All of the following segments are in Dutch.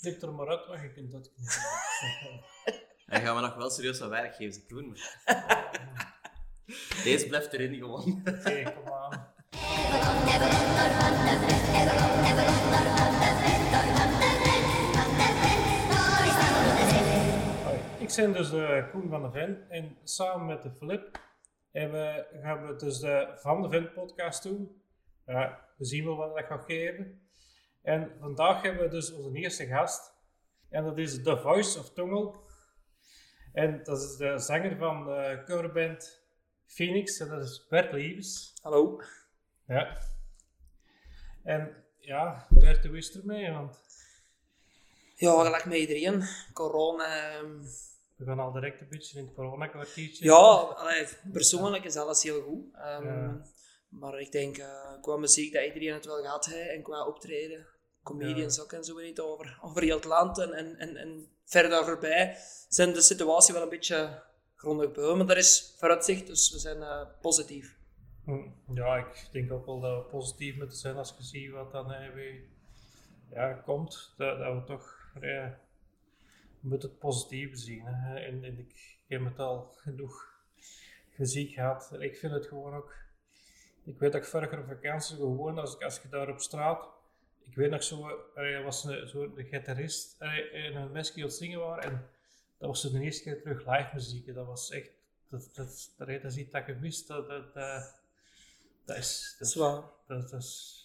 Knip er maar uit wat je kunt dat knippen. En gaan we nog wel serieus wat werk geven, ze doen. Deze blijft erin gewoon. Oké, kom aan. Ik ben dus de Koen van de Ven en samen met de Flip en we gaan we dus de Van de Ven podcast doen. Ja, we zien wel wat dat gaat geven. En vandaag hebben we dus onze eerste gast en dat is The Voice of Tongel. En dat is de zanger van de coverband Phoenix en dat is Bert Liefs. Hallo. Ja. En ja, Bert, hoe is het ermee? Want Ja, gelijk met iedereen. Corona. ehm, we gaan al direct een beetje in het coronakwartiertje. Ja, allee, persoonlijk is alles heel goed. Ehm, Ja. Maar ik denk eh, qua muziek dat iedereen het wel heeft. En qua optreden, comedians ook en zo niet over, over heel het land. En, en, en, en verder voorbij zijn de situatie wel een beetje grondig beu. Maar er is vooruitzicht, dus we zijn eh, positief. Hm, Ja, ik denk ook wel dat we positief moeten zijn als je ziet wat dan weer ja, komt. Dat, dat we toch ja, moeten het positieve zien. Hè. En, en ik heb het al genoeg gezien gehad. Ik vind het gewoon ook. Ik weet dat ik vorige vakantie gewoon, als, als je daar op straat. Ik weet nog zo, er was een, zo gitarist eh, en een aan het zingen waren. En dat was zo de eerste keer terug live muziek. Dat was echt. Dat, dat, dat, dat is iets dat je mist. Dat, dat, dat, dat is. Dat Dat is is waar. dat, dat is...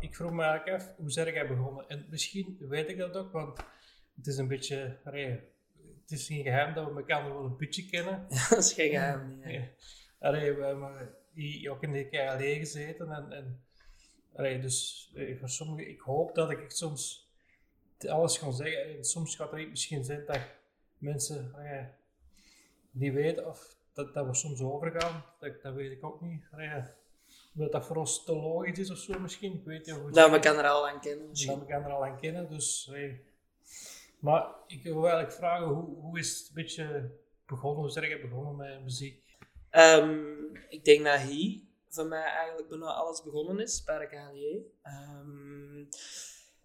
Ik vroeg me eigenlijk af, hoe zeg jij begonnen? En misschien weet ik dat ook, want het is een beetje... allee, het is geen geheim dat we elkaar wel een beetje kennen. dat is geen geheim. Ja. Allee, we hebben ook in de KLE gezeten. En, en, allee, dus eh, voor sommigen, ik hoop dat ik soms alles kan zeggen. En soms gaat het misschien zijn dat mensen allee, die weten of dat, dat we soms overgaan. Dat, dat weet ik ook niet. Allee, dat dat voor ons te logisch is of zo misschien. Ik weet niet hoe het Dat we elkaar al aan kennen. dat we elkaar al aan kennen. Dus. Maar ik wil eigenlijk vragen, hoe, hoe is het een beetje begonnen? Hoe zeg je begonnen met muziek? Ehm, ik denk dat hier voor mij eigenlijk bijna alles begonnen is bij de. Ehm,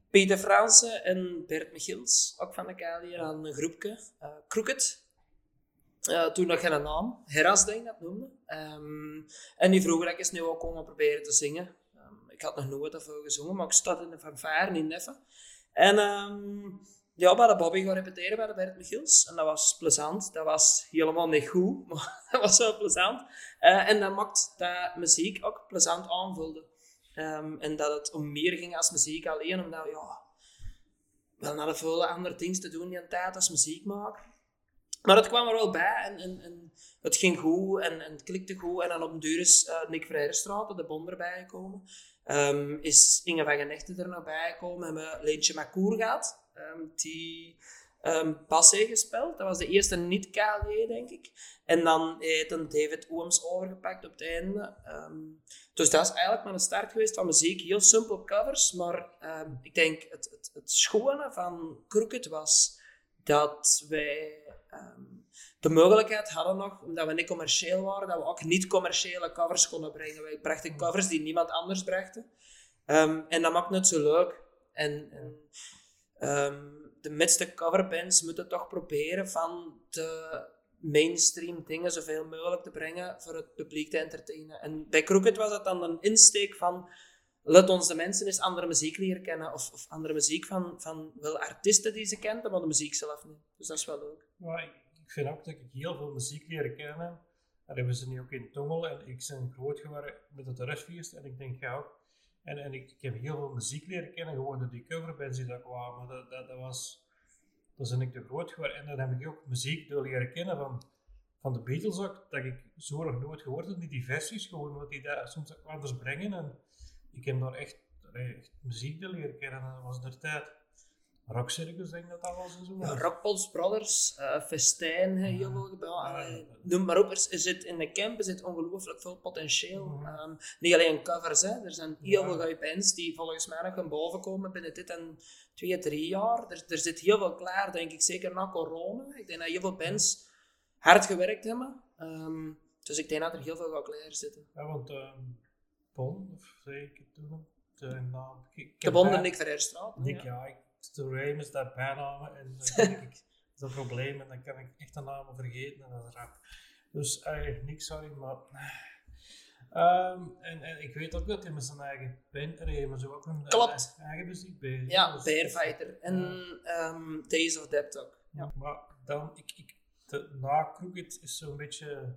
Peter Fransen en Bert Michiels, ook van de KLJ, hadden een groepje, eh Crooked. Eh, toen nog geen naam, Heras denk ik dat noemde. Ehm, en die vroegen dat ik eens nu ook kon proberen te zingen. Ehm, ik had nog nooit daarvoor gezongen, maar ik stond in de fanfare in Neffen. En ehm, ja, bij de Bobby gaan repeteren bij de Bert Michiels. En dat was plezant. Dat was helemaal niet goed, maar dat was wel plezant. Eh, en dat maakt dat muziek ook plezant aanvulde. Ehm, en dat het om meer ging als muziek alleen, omdat ja, wel naar de veel andere dingen te doen die tijd als muziek maken. Maar het kwam er wel bij en, en, en het ging goed en, en het klikte goed. En dan op een duur is eh, Nick Vrijerstraat, de bond erbij gekomen. Ehm, is Inge van Genechten er nog bij gekomen. Hebben we Leentje Macour gehad, ehm, die ehm Bassé gespeeld. Dat was de eerste niet-KLJ, denk ik. En dan heeft een David Ooms overgepakt op het einde. Ehm, dus dat is eigenlijk maar een start geweest van muziek. Heel simpel covers, maar ik denk het, het, het schone van Crooked was dat wij de mogelijkheid hadden nog, omdat we niet commercieel waren, dat we ook niet-commerciële covers konden brengen. Wij brachten covers die niemand anders bracht. Ehm, en dat maakt het zo leuk. En, en ehm, de meeste coverbands moeten toch proberen van de mainstream dingen zoveel mogelijk te brengen voor het publiek te entertainen. En bij Crooked was het dan een insteek van laat ons de mensen eens andere muziek leren kennen of, of andere muziek van, van wel artiesten die ze kenden, maar de muziek zelf niet. Dus dat is wel leuk. Ik, vind ook dat ik heel veel muziek leren kennen. Daar hebben ze nu ook in Tongel en ik ben groot geworden met het Rustfeest en ik denk jij ook. En, en ik, ik heb heel veel muziek leren kennen, gewoon door die coverbands die daar kwamen. Dat, dat, dat was, ben ik te groot geworden. En dan heb ik ook muziek door leren kennen van, van de Beatles ook, dat ik zo nog nooit gehoord heb, die, versies gewoon, wat die daar soms ook anders brengen. En ik heb daar echt, echt muziek door leren kennen en dat was der tijd. Rock Circus denk ik dat dat was en zo. Ja, Rockpols Brothers, eh Festijn, heel veel ja. Noem maar op, er, zit in de camp er zit ongelooflijk veel potentieel. Mhm. Ehm, niet alleen covers, hè. er zijn heel veel goede bands die volgens mij nog gaan boven komen binnen dit en twee, drie jaar. Er, er zit heel veel klaar, denk ik, zeker na corona. Ik denk dat heel veel bands hard gewerkt hebben. Ehm, dus ik denk dat er heel veel gaat klaar zitten. Ja, want Bon, of zei ik het toen? De naam. Ik- ik De bij- Nick Verheerstraat. Nick, ja. ja. ik, de Ray is dat bijnamen en dan denk ik, dat is een probleem en dan kan ik echt de namen vergeten en dat is rap. Dus eigenlijk niks, sorry, maar... Ehm, en, en ik weet ook dat hij met zijn eigen band reed, maar zo ook een Klopt. eh, eigen muziek bezig. Ja, Dus- Bearfighter. En ehm, Days of Depth ook. Ja, maar dan, ik, ik, de, na Crooked is zo'n beetje,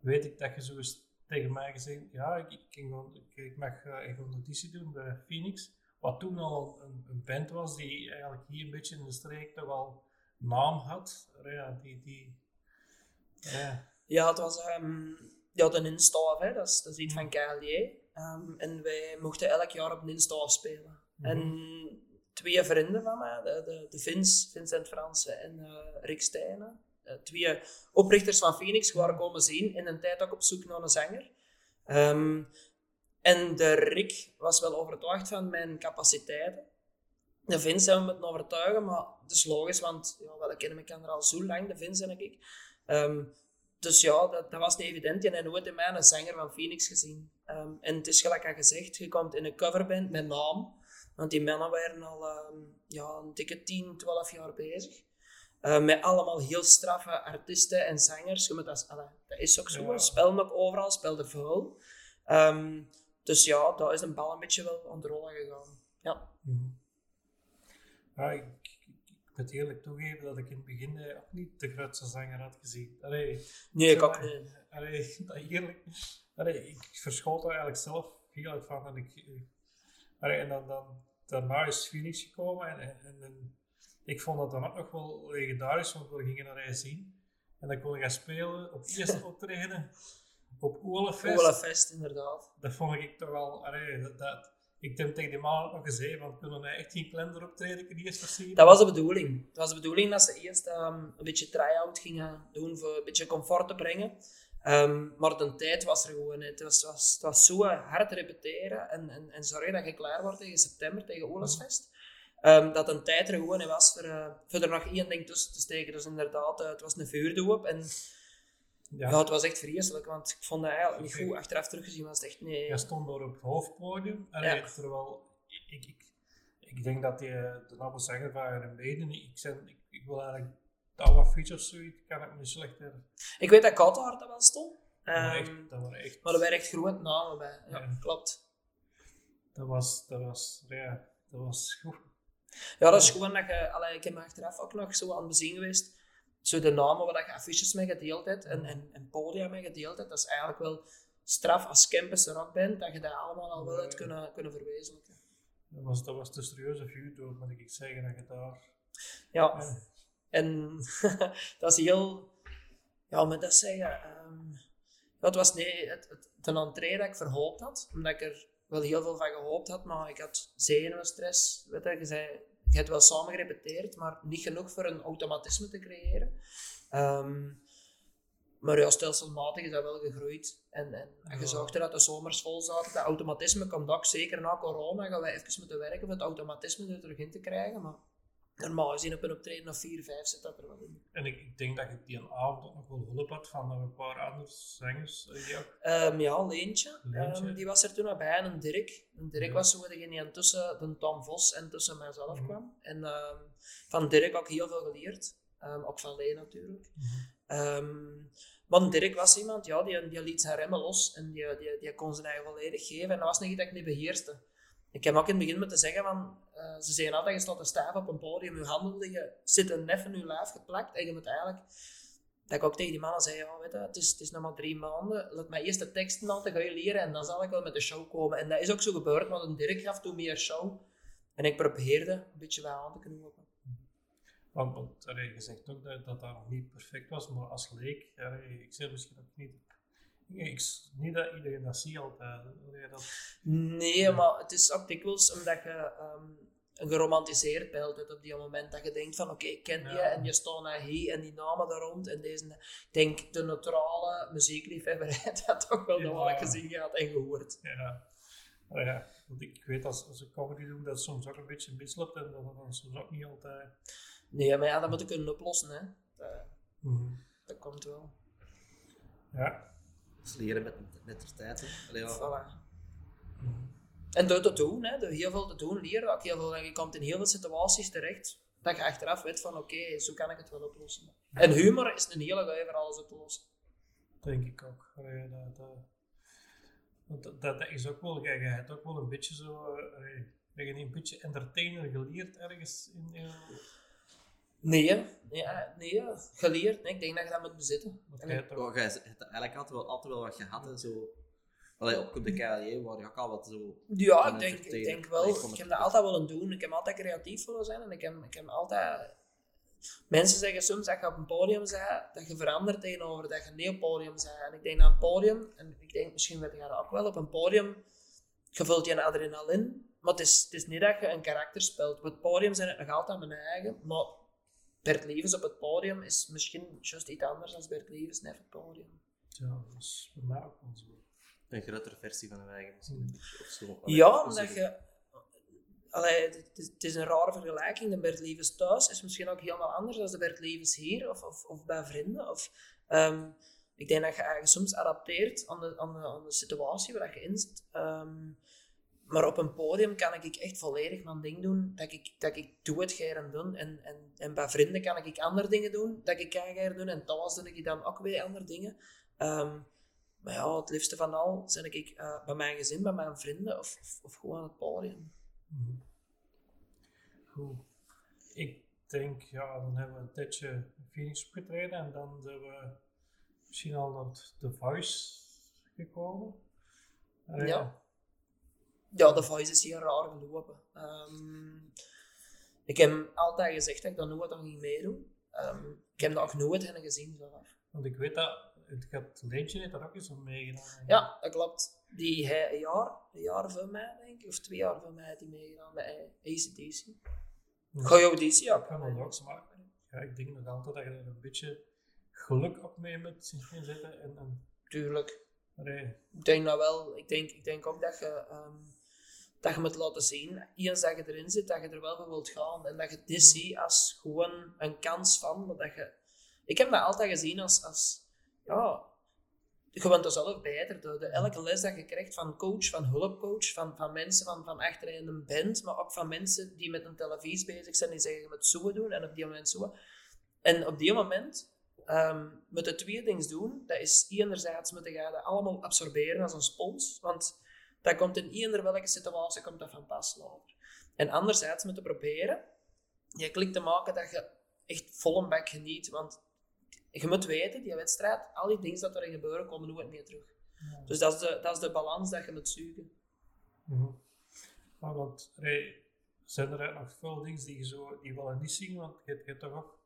weet ik dat je zo eens tegen mij gezegd, ja, ik, ik, ik, ik mag eh, echt een notitie doen bij Phoenix, wat toen al een, een band was die eigenlijk hier een beetje in de streek toch al naam had. Ja, die, die, ja, Ja, het was ehm ja, de Instaaf, hè. Dat, is, dat is iets van KLJ. Ehm, en wij mochten elk jaar op een Instaaf spelen. En twee vrienden van mij, de, de, de Vins, Vincent Fransen en eh, Rick Stijnen, eh, twee oprichters van Phoenix, waren komen zien in een tijd ook op zoek naar een zanger. Ehm, en de Rick was wel overtuigd van mijn capaciteiten. De Vins hebben me moeten overtuigen, maar dat is logisch, want ja, we kennen elkaar al zo lang, de Vins en ik. Ehm, dus ja, dat, dat was niet evident. Hebt nooit in mij een zanger van Phoenix gezien. Ehm, en het is gelijk al gezegd, je komt in een coverband met naam. Want die mannen waren al ehm, ja, een dikke 10, 12 jaar bezig. Met allemaal heel straffe artiesten en zangers. Je moet dat, dat is ook zo. Ja. Spelen ook overal, speelde veel. Ehm, dus ja, daar is een bal een beetje wel aan de rollen gegaan. Ja. Mhm. Ja, ik, moet eerlijk toegeven dat ik in het begin eh, ook niet de grootste zanger had gezien. Allee, Nee, ik ook niet. Allee, dat eerlijk. Allee, ik verschoot er eigenlijk zelf heel erg van. En, ik, allee, en dan, dan, daarna is Phoenix gekomen. En, en, en, en ik vond dat dan ook nog wel legendarisch, want we gingen naar hij zien. En dan kon ik gaan spelen op het eerste optreden. Op. Oelefest, inderdaad. Dat vond ik toch wel... Allee, dat, dat, ik heb tegen die man nog gezegd, want kunnen wij echt geen kalender optreden die eerst versieren? Dat was de bedoeling. Het was de bedoeling dat ze eerst ehm, een beetje try-out gingen doen voor een beetje comfort te brengen. Ehm, maar de tijd was er gewoon niet. Het was, was, het was zo hard repeteren en, en, en zorgen dat je klaar wordt tegen september, tegen Oorlogsfest. Ehm, dat een tijd er gewoon niet was voor, eh, voor er nog één ding tussen te steken. Dus inderdaad, eh, het was een vuurdoop. En ja. het was echt vreselijk, want ik vond dat eigenlijk niet goed. Achteraf teruggezien was het echt nee. Jij stond daar op het hoofdpodium. Allee, Ja. Terwijl ik, ik, ik, ik denk dat die, de oude zanger van Iron Maiden, ik, zijn, ik, ik wil eigenlijk de oude features zoiets, kan ik me niet slecht herinneren. Ik weet dat Koutenhart dat wel stond. Dat waren Ehm, echt, dat waren echt, maar er waren echt grote namen bij. Ja, Ja. klopt. dat was, dat was, ja, dat was goed. Ja, dat is gewoon dat je... Allee, ik heb me achteraf ook nog zo aan het bezien geweest. Zo de namen waar je affiches mee gedeeld hebt en, en, en podia mee gedeeld hebt. Dat is eigenlijk wel straf als campus rock bent, dat je dat allemaal al wel hebt kunnen, kunnen verwezenlijken. Dat was, dat was de serieuze vuurdoop, moet ik zeggen, dat je daar... Ja, Ja. en dat is heel... Ja, ik dat zeggen? Ehm, ja, het was nee, het, het, de entree dat ik verhoopt had, omdat ik er wel heel veel van gehoopt had, maar ik had zenuwstress. Weet je, je, zei, je hebt wel samen gerepeteerd, maar niet genoeg voor een automatisme te creëren. Ehm, maar ja, stelselmatig is dat wel gegroeid. En, en, en je zorgde dat de zomers vol zaten. Dat automatisme komt ook, zeker na corona, gaan wij even moeten werken om het automatisme er terug in te krijgen. Maar normaal gezien op een optreden of 4, 5 zit dat er wel in. En ik, ik denk dat ik die een avond ook nog wel hulp had van een paar andere zangers. eh, Die ook, Ehm, ja, Leentje. Leentje. Ehm, die was er toen nog bij. En een Dirk. Een Dirk Ja. was zo degene die tussen de Tom Vos en tussen mijzelf Mhm. kwam. En ehm, van Dirk ook heel veel geleerd. Ehm, ook van Lee natuurlijk. Ehm, maar Dirk was iemand, ja, die, die liet zijn remmen los. En die, die, die kon zijn eigen volledig geven. En dat was niet iets dat ik niet beheerste. Ik heb ook in het begin moeten zeggen van... eh, ze zeggen altijd, je staat te staan op een podium, je handen liggen, zit een nef in je lijf geplakt. En je moet eigenlijk... Dat ik ook tegen die mannen zei, ja, weet je, het is, het is nog maar drie maanden. Laat mij eerst de teksten aan te gaan leren en dan zal ik wel met de show komen. En dat is ook zo gebeurd, want een Dirk gaf toen meer show. En ik probeerde een beetje wat aan te knopen. Want, want je zegt ook dat, dat dat nog niet perfect was, maar als leek, allee, ik zeg misschien ook niet. Ik, niet dat iedereen dat ziet altijd. Dat, Nee, maar het is ook dikwijls omdat je ehm, een geromantiseerd beeld hebt op die moment. Dat je denkt van, oké, ik ken die Ja. en je staat naar hier en die namen daar rond. En deze, ik denk, de neutrale muziekliefhebber heeft dat toch wel nog wel gezien gehad en gehoord. ja. Ja, want ik weet als, als ik comedy doe dat het soms ook een beetje misloopt en dat dan soms ook niet altijd. Nee, maar ja, dat moet je kunnen oplossen, hè. Dat, Mhm. dat komt wel. Ja. Leren met, met de tijd. Hè. Allee, ja. Voilà. En door te doen, hè, door heel veel te doen, leer je ook heel veel. En je komt in heel veel situaties terecht dat je achteraf weet van oké, zo kan ik het wel oplossen. En humor is een hele goeie voor alles op te lossen. Denk ik ook. Allee, dat, dat, want dat, dat is ook wel, je, je hebt ook wel een beetje zo, eh, allee, ben je niet een beetje entertainer geleerd ergens in, in Nee, nee, eh, nee geleerd. Nee, ik denk dat je dat moet bezitten. toch, Oh, jij hebt eigenlijk altijd wel, altijd wel wat gehad en zo. Allee, op de KLJ waar je ook al wat zo. Ja, ik denk, ik denk wel. Ik heb dat altijd willen doen. Ik heb altijd creatief willen zijn en ik heb, ik heb altijd. Mensen zeggen soms dat je op een podium bent, dat je verandert tegenover dat je niet op een podium bent. En ik denk dat een podium, en ik denk misschien weet je dat ook wel, op een podium, je vult je een adrenaline, maar het is, het is niet dat je een karakter speelt. Op het podium zijn het nog altijd mijn eigen, maar Bert Levens op het podium is misschien juist iets anders dan Bert Levens net op het podium. ja, dat is bij mij ook wel zo. Een grotere versie van een eigen misschien. Mm. Of zo. Allee, Ja, omdat je. Allee, het, is, het is een rare vergelijking. De Bert Levens thuis is misschien ook helemaal anders dan de Bert Levens hier of, of, of bij vrienden. Of, ehm, ik denk dat je eigenlijk soms adapteert aan de, aan de, aan de situatie waar je in zit. Ehm, maar op een podium kan ik echt volledig mijn ding doen. Dat ik, dat ik doe het gaan doen. En, en, en bij vrienden kan ik andere dingen doen. Dat ik kan doen. En thuis doe ik dan ook weer andere dingen. Ehm, maar ja, het liefste van al ben ik eh, bij mijn gezin, bij mijn vrienden of, of, of gewoon aan het podium. Mhm. Goed. Ik denk, ja, dan hebben we een tijdje Phoenix opgetreden en dan zijn we misschien al naar The Voice gekomen. Ja. Ja, de voice is heel raar gelopen. Ehm, ik heb altijd gezegd dat ik dat nooit aan ging meedoen. Ehm, ik heb dat ook nooit hen gezien zelf. Want ik weet dat, het gaat Leentje heeft daar ook eens aan meegedaan. Ja, dat klopt. Die hij een jaar, een jaar voor mij, denk ik, of twee jaar voor mij, heeft hij meegedaan bij ACDC. Ja. Ga je auditie Ja, ook? kan wel ook, maar ja, ik denk nog altijd dat je er een beetje geluk op mee moet zien zetten. En, en, Tuurlijk. Ik denk dat wel. Ik denk, ik denk ook dat je, ehm, dat je moet laten zien, eens dat je erin zit, dat je er wel voor wilt gaan. En dat je dit ziet als gewoon een kans van. Maar dat je, ik heb dat altijd gezien als, als ja, je bent er zelf beter. De, elke les dat je krijgt van coach, van hulpcoach, van, van mensen van, van achter in een band, maar ook van mensen die met een televisie bezig zijn, die zeggen je moet zo doen en op die moment zo. En op die moment ehm moet je twee dingen doen. Dat is enerzijds moet je dat allemaal absorberen als een spons, want dat komt in eender welke situatie komt dat van pas later. En anderzijds moet je proberen je klik te maken dat je echt vol een bek geniet, want je moet weten, die wedstrijd, al die dingen dat erin gebeuren, komen nooit meer terug. ja. Dus dat is de, dat is de balans dat je moet zoeken. Mhm. Maar want, allee, zijn er nog veel dingen die je zo, die willen niet zien, want je, hebt- je hebt toch ook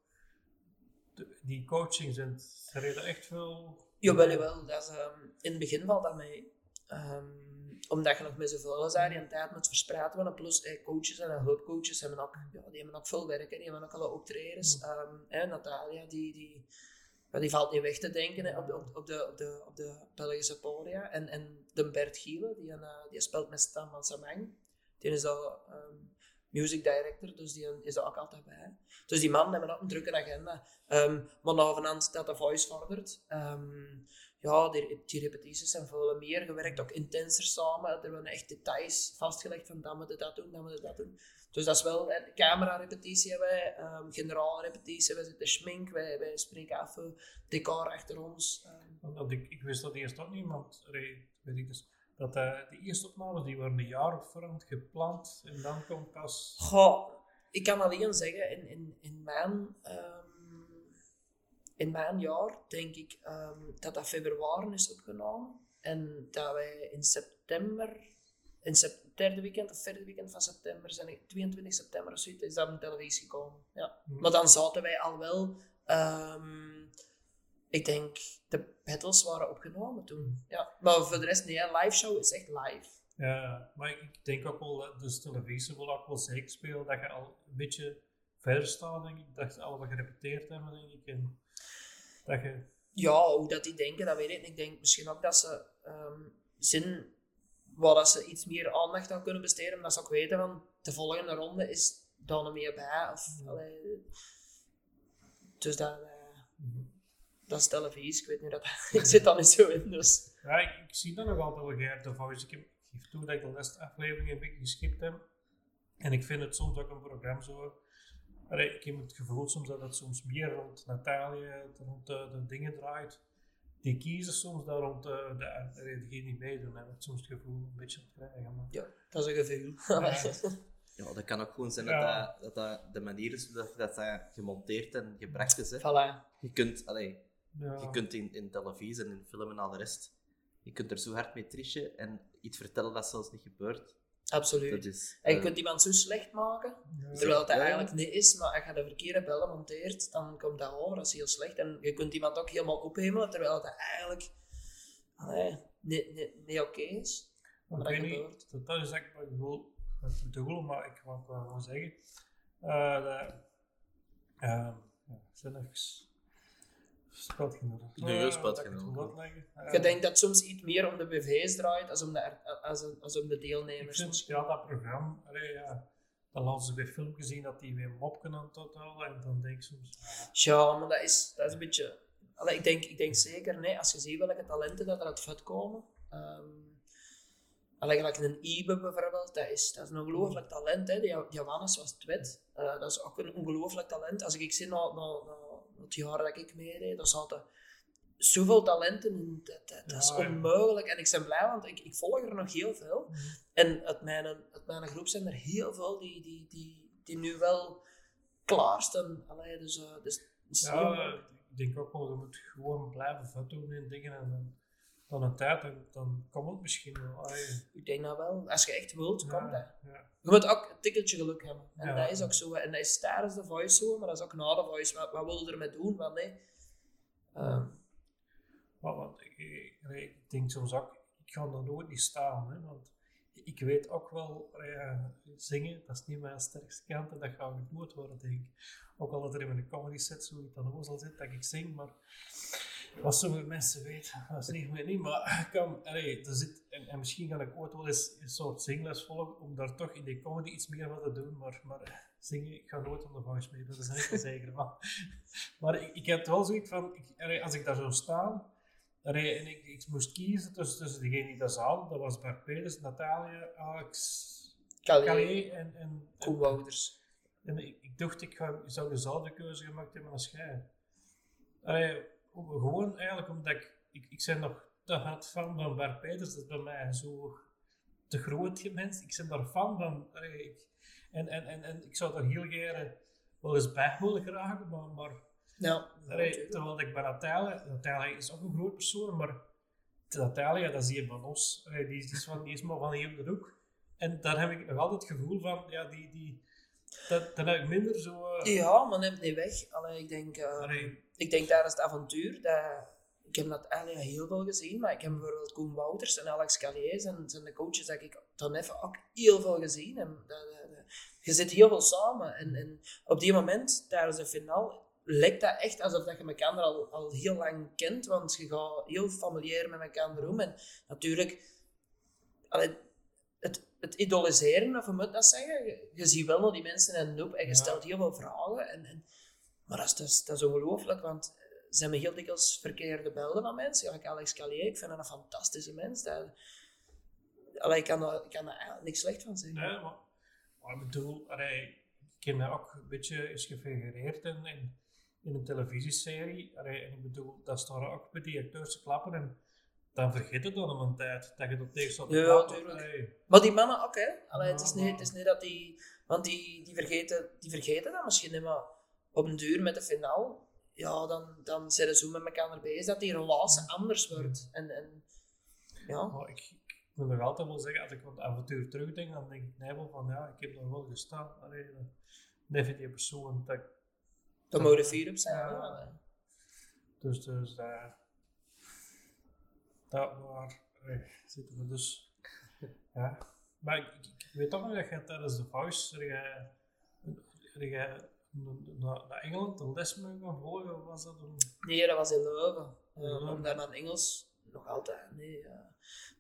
de- die coaching zijn, zijn er echt veel... Jawel, jawel. Dat is, ehm, in het begin valt dat mee. Ehm, omdat je nog met zoveel die een tijd moet verspreid worden. Plus eh, coaches en hulpcoaches hebben ook, ja, die hebben ook veel werk. Hè. Die hebben ook alle optredens. Hè, Natalia, die, die, ja, die valt niet weg te denken hè, op, de, op, de, op, de, op de Belgische podia. En, en de Bert Giele, die, eh, die speelt met Stan van Samang. Die is al ehm, music director, dus die is er ook altijd bij. Dus die mannen hebben ook een drukke agenda. Maar navenant dat de voice vordert. Ja, die, die repetities zijn veel meer gewerkt, ook intenser samen. Er worden echt details vastgelegd van dan moet je dat doen, dan moet je dat doen. Dus dat is wel, hè, camera-repetitie hebben wij, um, generaalrepetitie, wij zitten schmink, wij, wij spreken af, eh, decor achter ons. ehm. Want, want ik, ik wist dat eerst ook niet, want weet ik dus, dat eh, de eerste opnames die worden een jaar op voorhand gepland en dan komt pas... Goh, ik kan alleen zeggen, in, in, in, mijn, ehm, in mijn jaar denk ik ehm, dat dat februari is opgenomen. En dat wij in september, in sep- derde weekend of vierde weekend van september, zijn ik, 22 september of zoiets, is dat op de televisie gekomen. Ja. Hm. Maar dan zaten wij al wel, ehm, ik denk, de battles waren opgenomen toen. Ja. Maar voor de rest, nee, een live show is echt live. Ja, maar ik, denk ook wel, dat dus televisie wil ook wel zeker spelen dat je al een beetje verder staat, denk ik. Dat ze al wat gerepeteerd hebben, denk ik. En dat je... Ja, hoe dat die denken, dat weet ik niet. Ik denk misschien ook dat ze ehm zin waar dat ze iets meer aandacht aan kunnen besteden, omdat ze ook weten van de volgende ronde is daar nog meer bij. Of, allee, dus dat, eh, Mhm. dat is televisie, ik weet niet dat ik zit daar niet zo in. Dus. Ja, ik, ik zie dat nog altijd wel graag, de voice. Ik heb geef toe dat ik de laatste aflevering een beetje geskipt heb. En ik vind het soms ook een programma zo. Allee, ik heb het gevoel soms dat het soms meer rond Natalie, rond de, de dingen draait. Die kiezen soms daar rond de, de, de, degene die meedoen. Heb ik soms het gevoel een beetje te krijgen. Maar, Ja, dat is een gevoel. Ja, dat kan ook gewoon zijn Ja. dat, dat, de manier is dat dat, dat gemonteerd en gebracht is. Hè. voilà. Je kunt, allee, ja. je kunt in, in televisie en in film en al de rest, je kunt er zo hard mee trichen en iets vertellen dat zelfs niet gebeurt. Absoluut. Dat is, En je eh, kunt iemand zo slecht maken, Ja. terwijl het Ja, ja. eigenlijk niet is, maar als je de verkeerde bellen monteert, dan komt dat over, dat is heel slecht. En je kunt iemand ook helemaal ophemelen, terwijl het eigenlijk allee, niet, niet, niet oké is. Maar ik dat weet gebeurt. niet, dat, dat is echt wat ik wil bedoel, maar ik wou wel gewoon zeggen. eh dat, ehm ja, zijn dat ik het. Eh, Je denkt dat het soms iets meer om de BV's draait als om de, als, als om de Ik deelnemers. vind, ja, dat programma, allee, ja, dan laten ze bij filmpjes zien dat die weer mopken aan het totaal en dan denk ik soms, Ja, maar dat is, dat is een beetje... Allee, ik, denk, ik denk zeker, nee, als je ziet welke talenten dat er uit voortkomen. Um, allee, gelijk een Ibe bijvoorbeeld, dat is, dat is een ongelooflijk talent. Hè. Die, die Johannes was twit. Eh, dat is ook een ongelooflijk talent. Als ik zie naar, naar, naar het jaar dat ik meedeed, dan zaten zoveel talenten in. Dat, dat, dat is Ja, onmogelijk. En ik ben blij, want ik, ik volg er nog heel veel. En uit mijn, uit mijn groep zijn er heel veel die, die, die, die nu wel klaar staan. Allee, dus, eh, dus, dus ja, ik denk ook wel, je moet gewoon blijven vet doen in dingen en dan, dan een tijd, dan, dan komt het misschien wel. Allee, Ik denk dat wel. Als je echt wilt, komt dat. Je moet ook een tikkeltje geluk hebben. En dat is ook zo. En dat is tijdens de voice zo, maar dat is ook na de voice. Wat, wat wil je ermee doen? Wat nee. Maar want ik, ik, ik denk soms ook, ik ga er nooit niet staan. Hè, want ik weet ook wel, ja, zingen, dat is niet mijn sterkste kant en dat gaat nooit worden, denk ik. Ook al dat er in mijn comedy set zoiets aan de zal zit dat ik zing, maar wat sommige mensen weten, dat is niet meer niet. Maar ik kan, allee, er zit, en, en misschien ga ik ooit wel eens een soort zingles volgen om daar toch in die comedy iets meer van te doen, maar, maar eh, zingen, ik ga nooit om de voice mee, dat is niet zeker. Maar, maar ik, ik heb wel zoiets van, ik, allee, als ik daar zou staan, allee, en ik, ik moest kiezen tussen, tussen degene die dat zou, dat was Bart Peters, Natalia, Alex, Calais, Calais en, en, en, Wouters. en ik, ik dacht, ik, ga, ik zou dezelfde keuze gemaakt hebben als jij. Allee, gewoon eigenlijk omdat ik, ik, ik ben nog te hard fan van Bart Peters, dat is bij mij zo te groot mens. Ik ben daar fan van. Ik, en, en, en, en ik zou daar heel graag wel eens bij willen geraken, maar, maar Ja, allee, terwijl ik bij Natalia, Natalia is ook een groot persoon, maar Natalia, dat zie je van ons, Allee, die, is- die, is van, die is maar van hier de hoek. En daar heb ik nog altijd het gevoel van, ja, die, die, dat, dan heb ik minder zo... eh, Ja, maar neem het niet weg. Allee, ik denk... eh, ik denk tijdens het avontuur, dat, ik heb dat eigenlijk heel veel gezien, maar ik heb bijvoorbeeld Koen Wouters en Alex Callier en zijn de coaches dat ik dan even ook heel veel gezien. En dat, dat- dat- je zit heel veel samen en, en op die moment, tijdens de finale, lijkt dat echt alsof dat je elkaar al, al heel lang kent, want je gaat heel familiair met elkaar om. En natuurlijk, allee, het, idoliseren, of hoe moet ik dat zeggen, je, je ziet wel naar die mensen en noep en je Ja. stelt heel veel vragen. En, en, maar dat is, dat is, dat is ongelooflijk, want ze hebben heel dikwijls verkeerde beelden van mensen. Gelijk Alex Callier, ik vind dat een fantastische mens. Dat, allee, ik, kan daar, ik kan daar niks slecht van zeggen. nee, maar, maar ik bedoel, allee, ik heb mij ook een beetje eens gefigureerd in, in, in een televisieserie. Allee, en ik bedoel, dat staat ook bij die acteurs te klappen en dan vergeet het dan om een tijd dat je dat tegen staat te Ja, klappen. tuurlijk. Allee, Maar die mannen ook, hè. Allee, het, is niet, het is niet dat die... Want die, die, vergeten, die vergeten dat misschien niet, maar op een duur met de finale, ja, dan, dan zijn ze zo met elkaar bezig dat die relatie anders wordt. En, en ja, Maar ik, ik wil nog altijd wel zeggen, als ik het avontuur terugdenk, dan denk ik nee, van ja, ik heb daar wel gestaan. Allee, neef die persoon dat daar moet je fier op zijn. Ja. hè. Dus, dus daar, eh, zitten we dus. Ja. Maar ik, ik, weet toch nog dat je tijdens de voice, jij, jij naar, naar Engeland een les mee gaan volgen, of was dat een... Nee, dat was in Leuven. Uh. Omdat mijn Engels nog altijd, nee,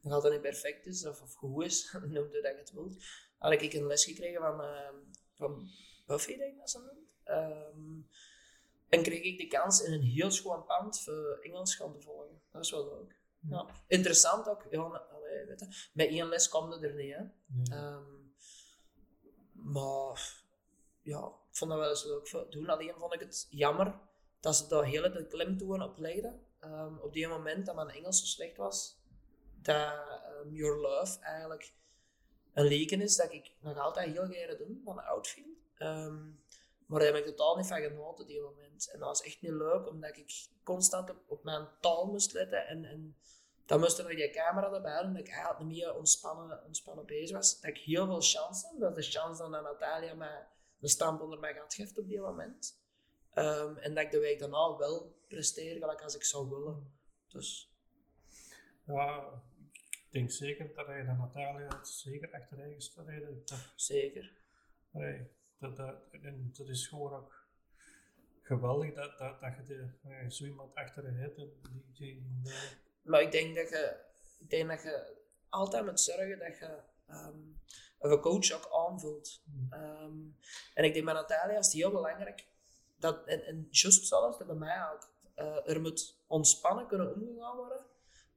nog altijd niet perfect is, of, of goed is, noem het dat je het wilt. Had ik een les gekregen van, ehm, van Buffy, denk ik dat ze noemt. Ehm, en kreeg ik de kans in een heel schoon pand voor Engels gaan te volgen. Dat is wel leuk. Ja. Interessant ook. Ja, allee, weet je, met één les kwam het er niet. Hè. Nee. Ehm, maar ja, ik vond dat wel eens leuk doen. Alleen vond ik het jammer dat ze daar hele de klemtoon op legden. Ehm, op die moment dat mijn Engels zo slecht was, dat ehm, Your Love eigenlijk een leken is dat ik nog altijd heel graag doe van Outfield. Ehm maar daar heb ik totaal niet van genoten op die moment. En dat was echt niet leuk, omdat ik constant op, op mijn taal moest letten. En, en dan moest er nog die camera erbij doen, dat ik eigenlijk niet meer ontspannen, ontspannen bezig was. Dat ik heel veel chance had. Dat is de chance dan dat Natalia mij een stamp onder mij gaat geven op die moment. Ehm, en dat ik de week daarna wel presteer, gelijk als ik zou willen. Dus Ja, ik denk zeker dat hij dan Natalia zeker achterin gereden. Dat, zeker. allee, dat, dat, en dat is gewoon ook geweldig dat, dat, dat je de, allee, zo iemand achterin hebt. En die, die, Maar ik denk dat je, ik denk dat je altijd moet zorgen dat je ehm een coach ook aanvult. Ehm, en ik denk bij Natalia is het heel belangrijk dat, en, en juist zelfs dat bij mij ook, eh, er moet ontspannen kunnen omgegaan worden.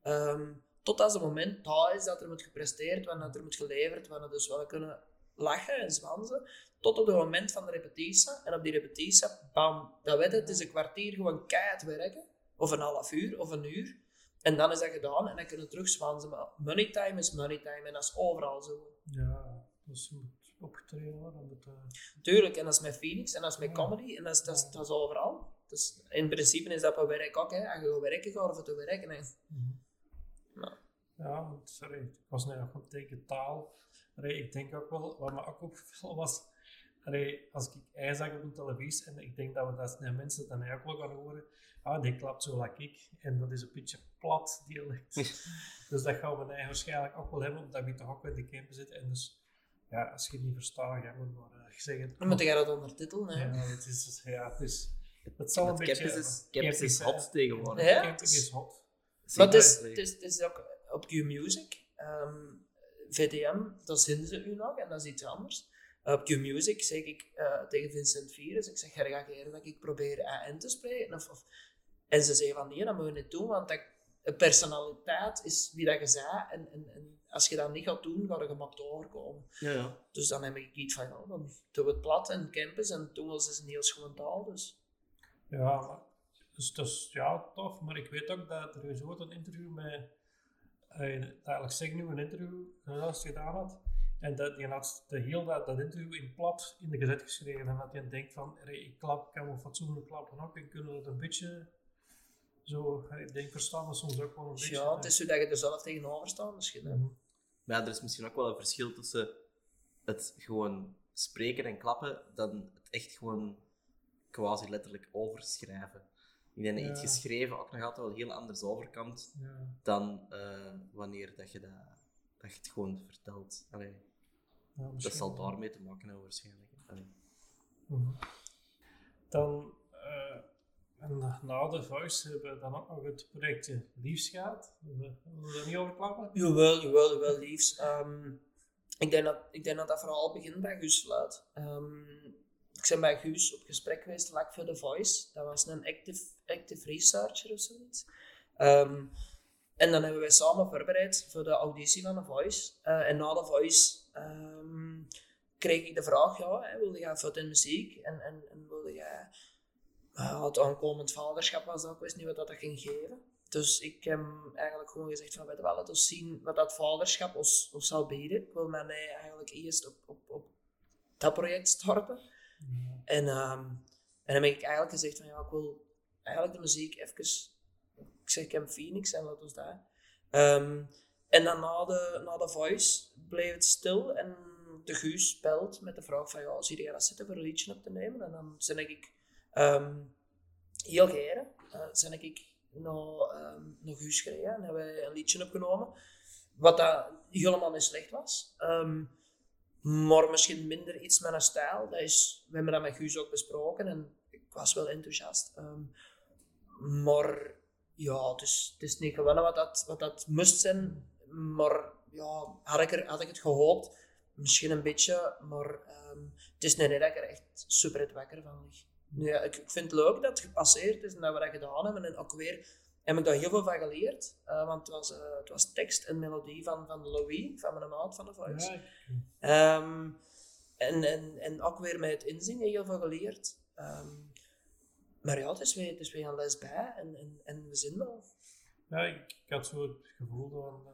Ehm, tot als het moment daar is dat er moet gepresteerd worden, dat er moet geleverd worden. Dus wel kunnen lachen en zwansen. Tot op het moment van de repetitie. En op die repetitie, bam, dat weet het is een kwartier gewoon keihard werken. Of een half uur, of een uur. En dan is dat gedaan en dan kunnen we terug zwansen. Maar money time is money time en dat is overal zo. ja, dus je moet opgetreden worden. Moet, eh, Tuurlijk, en dat is met Phoenix en dat is met Ja. comedy en dat is, dat is, dat is overal. Dus in principe is dat bij werk ook. Hè. Als je gaat werken, ga je voor te werken. Hè. Ja. Ja, sorry, ik was nu nog tegen taal. Allee, ik denk ook wel, wat me ook opgevallen was, allee, als ik hij zag op de televisie, en ik denk dat we dat naar mensen dan ook wel gaan horen, ah, die klapt zo like ik, en dat is een beetje plat dialect. dus dat gaan we dan waarschijnlijk ook wel hebben, omdat we toch ook in de camper zitten. En dus, ja, als je het niet verstaat, ga maar uh, zeggen. Dan moet jij dat ondertitelen. Hè. Ja, het is, ja, het is, het zal een Het beetje... campus is, campus is hot tegenwoordig. Ja. Camping is hot. Maar het is, Zeker. het, is, het is ook op Q-Music. ehm, VTM, dat zinnen ze u nog en dat is iets anders. op Q-Music zeg ik eh, tegen Vincent Virus, ik zeg, ga reageren dat ik probeer AN te spreken? Of, of, en ze zeggen van, nee, dat moet je niet doen, want dat, een personaliteit is wie dat je zei. En, en, en als je dat niet gaat doen, ga je gemaakt overkomen. Ja, ja. Dus dan heb ik iets van, ja, dan doen we het plat en campus en toen was het een heel schoon taal. Dus. Ja, maar, dus dat is ja, tof. Maar ik weet ook dat er is ooit een interview met, eigenlijk zeg nu een interview dat hij gedaan had. En dat, die had de heel dat, dat interview in plat in de gezet geschreven. En dat hij denkt van, ik klap, kan wel fatsoenlijk klappen ook. En kunnen we dat een beetje zo, ik denk verstaan we soms ook wel een beetje. Ja, het is zo dat je er zelf tegenover staat misschien. hè. Mhm. Maar ja, er is misschien ook wel een verschil tussen het gewoon spreken en klappen, dan het echt gewoon quasi letterlijk overschrijven. Ik denk dat Ja. iets geschreven ook nog altijd wel heel anders overkomt Ja. dan eh, wanneer dat je, dat, dat je het gewoon vertelt. Allee, Ja, dat zal daarmee te maken hebben waarschijnlijk. Allee. Mhm. Dan, eh, en na de Voice hebben we dan ook nog het projectje Liefs gehad. Willen we daar niet over klappen? Jawel, jawel, jawel, liefst. Ehm, ik, denk dat, ik denk dat dat vooral begint bij Guus Fluit. Ehm, ik ben bij Guus op gesprek geweest, voor The Voice. Dat was een active, active researcher of zoiets. Ehm, en dan hebben wij samen voorbereid voor de auditie van The Voice. Eh, en na The Voice ehm, kreeg ik de vraag, ja, hè, wilde jij voor in muziek? En, en, en wilde jij... eh, het aankomend vaderschap was dat, ik wist niet wat dat ging geven. Dus ik heb eigenlijk gewoon gezegd van, weet je wel, laten we zien wat dat vaderschap ons, zal bieden. Ik wil mij eigenlijk eerst op, op, op dat project starten. En, ehm, en dan heb ik eigenlijk gezegd van, ja, ik wil eigenlijk de muziek even... Ik zeg, heb Phoenix en ons daar. Ehm, en dan na de, na de voice bleef het stil en de Guus belt met de vraag van, ja, zie jij dat zitten voor een liedje op te nemen? En dan ben ik ehm, heel geren. Uh, ben ik naar, ehm naar Guus en hebben we een liedje opgenomen. Wat dat helemaal niet slecht was. Maar misschien minder iets met een stijl. Dat is, we hebben dat met Guus ook besproken en ik was wel enthousiast. Ehm, maar ja, het is, het is niet gewonnen wat dat, wat dat moest zijn. Maar ja, had ik, er, had ik het gehoopt, misschien een beetje. Maar ehm, het is niet dat ik er echt super het wakker van lig. Ik, ik vind het leuk dat het gepasseerd is en dat we dat gedaan hebben. En ook weer heb ik daar heel veel van geleerd. eh, want het was, eh, het was tekst en melodie van, van Louis, van mijn maat van de Voice. Ja, Ehm, en, en, en ook weer met het inzingen heel veel geleerd. Ehm, maar ja, het is weer, het is weer een les bij en, en, en we zijn wel. Ja, ik, ik had zo het gevoel van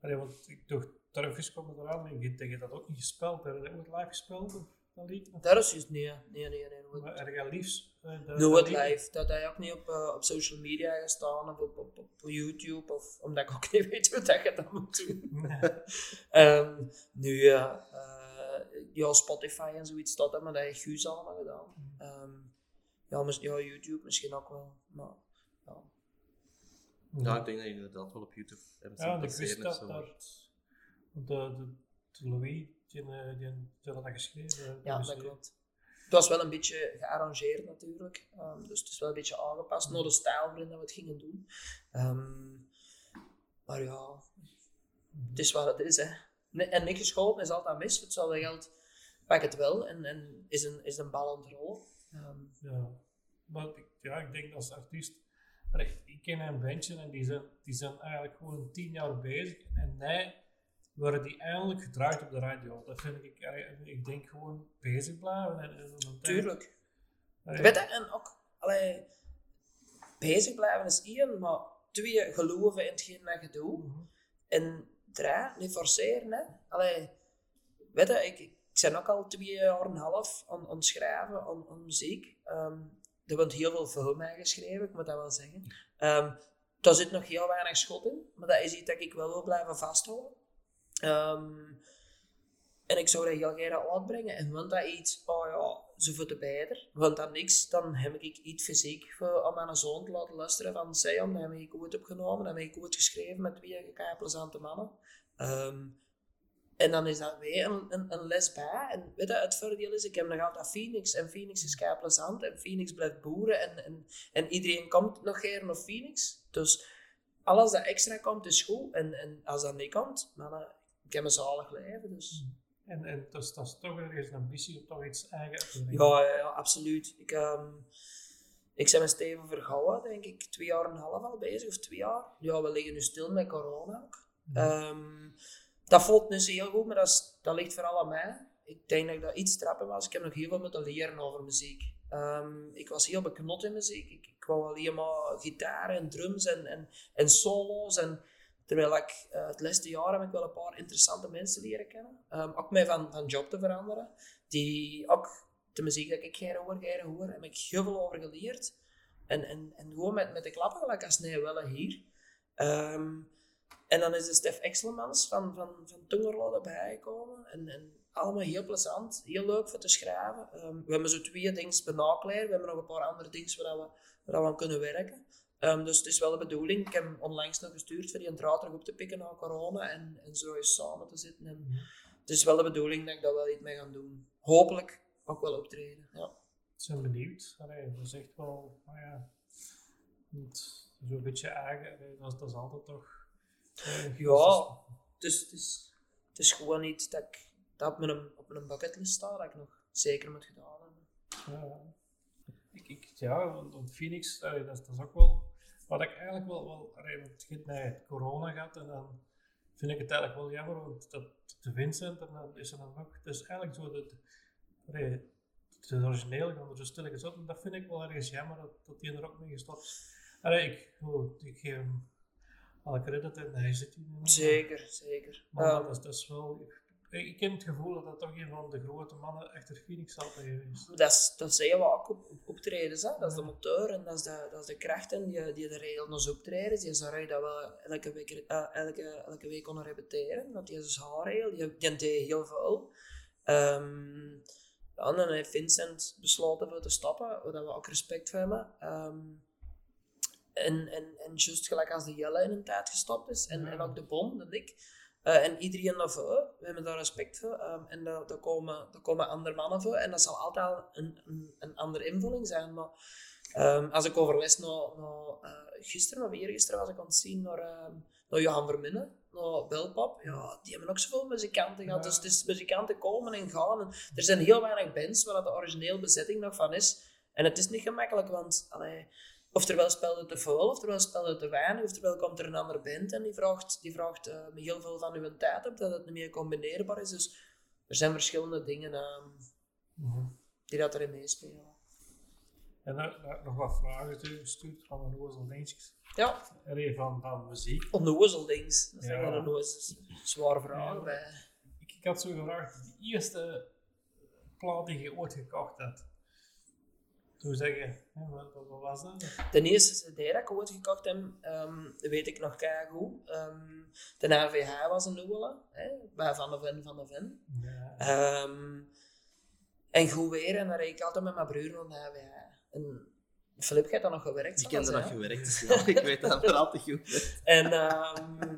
allee, want ik dacht, Turfjes kwam eraan en je tegen dat ook niet gespeeld. Heb je dat ooit live gespeeld? Of dat lied? Of, Dat is juist, nee, nee, nee, nee. maar je liefst? Dat- dat het lied? live. Dat hij ook niet op, eh, op social media gestaan of op, op, op YouTube, of omdat ik ook niet weet hoe dat je dat moet doen. Ehm, nu, ja, eh, ja, Spotify en zoiets dat, maar dat heeft Guus allemaal gedaan. Ehm, ja, mis- ja, YouTube misschien ook wel, maar ja. Ja, ik denk dat je inderdaad wel op YouTube hebt Ja, ik wist dat, zo. dat de, de, de Louis, die, eh, die, die had dat geschreven. Ja, dat klopt. Het was wel een beetje gearrangeerd natuurlijk. Ehm, dus het is wel een beetje aangepast naar de stijl waarin we het gingen doen. Ehm, maar ja, het is wat het is. Hè. En niks geschoten is altijd mis. Hetzelfde geld pak het wel en, en is, een, is een bal aan het rollen. Ehm, Ja, maar ik, ja, ik denk als artiest. Ik ken een bandje en die zijn, die zijn eigenlijk gewoon tien jaar bezig. En nee, worden die eindelijk gedraaid op de radio. Dat vind ik, ik denk gewoon bezig blijven. En, tuurlijk. allee, Weet je, en ook allee, bezig blijven is één, maar twee, geloven in hetgeen dat je doet. mhm. En drie, niet forceren. Hè. Allee, weet je, ik, ik ben ook al twee jaar en een half aan, aan het schrijven, aan, aan muziek. Ehm er wordt heel veel voor mij geschreven, ik moet dat wel zeggen. Ehm daar zit nog heel weinig schot in, maar dat is iets dat ik wel wil blijven vasthouden. Ehm, en ik zou dat heel graag uitbrengen. En want dat iets, oh ja, zoveel te beter. Want dat niks, dan heb ik iets fysiek voor aan mijn zoon te laten luisteren van Sion. Dat heb ik goed opgenomen, dat heb ik goed geschreven met twee kei plezante mannen. Ehm, en dan is dat weer een, een, een les bij. En weet je, het voordeel is, ik heb nog altijd Phoenix. En Phoenix is kei plezant. En Phoenix blijft boeren. En, en, en iedereen komt nog keer naar Phoenix. Dus alles dat extra komt is goed. En, en als dat niet komt, mannen, ik heb een zalig leven. Dus. En, en dus, dat is toch ergens een ambitie om toch iets eigen te. Ja, ja, absoluut. Ik, ehm ik ben met Steven Vergouwen, denk ik, twee jaar en een half al bezig, of twee jaar. Ja, we liggen nu stil met corona ook. Ehm, dat voelt zo heel goed, maar dat, is, dat ligt vooral aan mij. Ik denk dat ik dat iets trappen was. Ik heb nog heel veel moeten leren over muziek. Ehm, ik was heel beknot in muziek. Ik, ik wou alleen maar gitaar en drums en, en, en solo's. En, terwijl ik eh, het laatste jaar heb ik wel een paar interessante mensen leren kennen. Ehm, ook mij van, van job te veranderen. Die ook de muziek dat ik graag hoor, graag hoor, heb ik heel over geleerd. En, en, en gewoon met, met de klappen, gelijk als nee, wel hier. Ehm, en dan is de Stef Exelmans van, van, van Tungerlo erbij gekomen. En, en allemaal heel plezant, heel leuk voor te schrijven. Ehm, we hebben zo twee dingen benakleerd. We hebben nog een paar andere dingen waar we, waar we aan kunnen werken. Ehm, dus het is wel de bedoeling. Ik heb hem onlangs nog gestuurd voor die een draad terug op te pikken na corona. En, en zo eens samen te zitten. En het is wel de bedoeling dat ik daar wel iets mee ga doen. Hopelijk ook wel optreden. Ja. Ik ben benieuwd. Allee, dat is echt wel, nou ja, zo'n beetje eigen, dat, is, dat is altijd toch. eh, Ja. Dus het is, het is gewoon niet dat ik dat op mijn, op mijn bucketlist staat, dat ik nog zeker moet gedaan hebben. Ja, ik, ik, ja want, Phoenix, allee, dat, dat is ook wel wat ik eigenlijk wel, wel je hebt net corona gehad en dan vind ik het eigenlijk wel jammer, want dat de Vincent en dan is er dan ook, dat is eigenlijk zo dat, het origineel gaan er zo stilletjes op en dat vind ik wel ergens jammer dat, dat die er ook mee gestopt is. Allee, ik, oh, ik geef hem alle credit en hij zit hier nu nog. Zeker, zeker. Maar Ehm, dat, is, dat is wel, ik, heb het gevoel dat dat toch een van de grote mannen achter Phoenix geweest. dat, is, dat zeggen we ook op, op optredens. Hè? Dat is de motor en dat is de, dat is de krachten die, die er regelt naar optredens. Die zorgen dat we elke week, eh, elke, elke week kunnen repeteren. Dat die is haar regel. Die, die deed heel veel. En dan heeft Vincent besloten voor te stoppen, waar we ook respect voor hebben. Ehm, en, en, en juist gelijk als de Jelle in een tijd gestopt is, en, Ja. en ook de Bon, en ik. Eh, en iedereen daarvoor, we hebben daar respect voor. Ehm, en daar, daar, komen, daar komen andere mannen voor. En dat zal altijd een, een, een andere invulling zijn. Maar ehm, als ik overlees naar, naar eh, gisteren of eergisteren was ik aan het zien naar, ehm, naar Johan Verminne, naar Belpap. Ja, die hebben ook zoveel muzikanten gehad. Ja. Dus het is muzikanten komen en gaan. En er zijn heel weinig bands waar de origineel bezetting nog van is. En het is niet gemakkelijk, want allee, Oftewel speelde te veel, oftewel speelde te weinig, oftewel komt er een andere band en die vraagt, die vraagt met heel veel van uw tijd op, dat het niet meer combineerbaar is. Dus er zijn verschillende dingen ehm, Mhm. die dat erin meespelen. En dan, dan nog wat vragen gestuurd van Ozel Dingetjes. Ja, Allee, van, van muziek. onnozeldings. Dat zijn Ja. wel een zware vragen Ja. bij. Ik, ik had zo gevraagd, de eerste plaat die je ooit gekocht hebt. Toen zeggen, hè, wat, wat, wat was dat? De eerste CD dat ik ooit gekocht heb, ehm, dat weet ik nog keigoed. Um, de NVH was een nieuwe, hè, bij Van de Ven van de Ven. Ja. Ehm, en goed weer, en dan reed ik altijd met mijn broer naar de NVH. En Filip, jij hebt dan nog gewerkt? Ik heb er dat nog gewerkt, ja, ik weet dat er altijd goed. En ehm,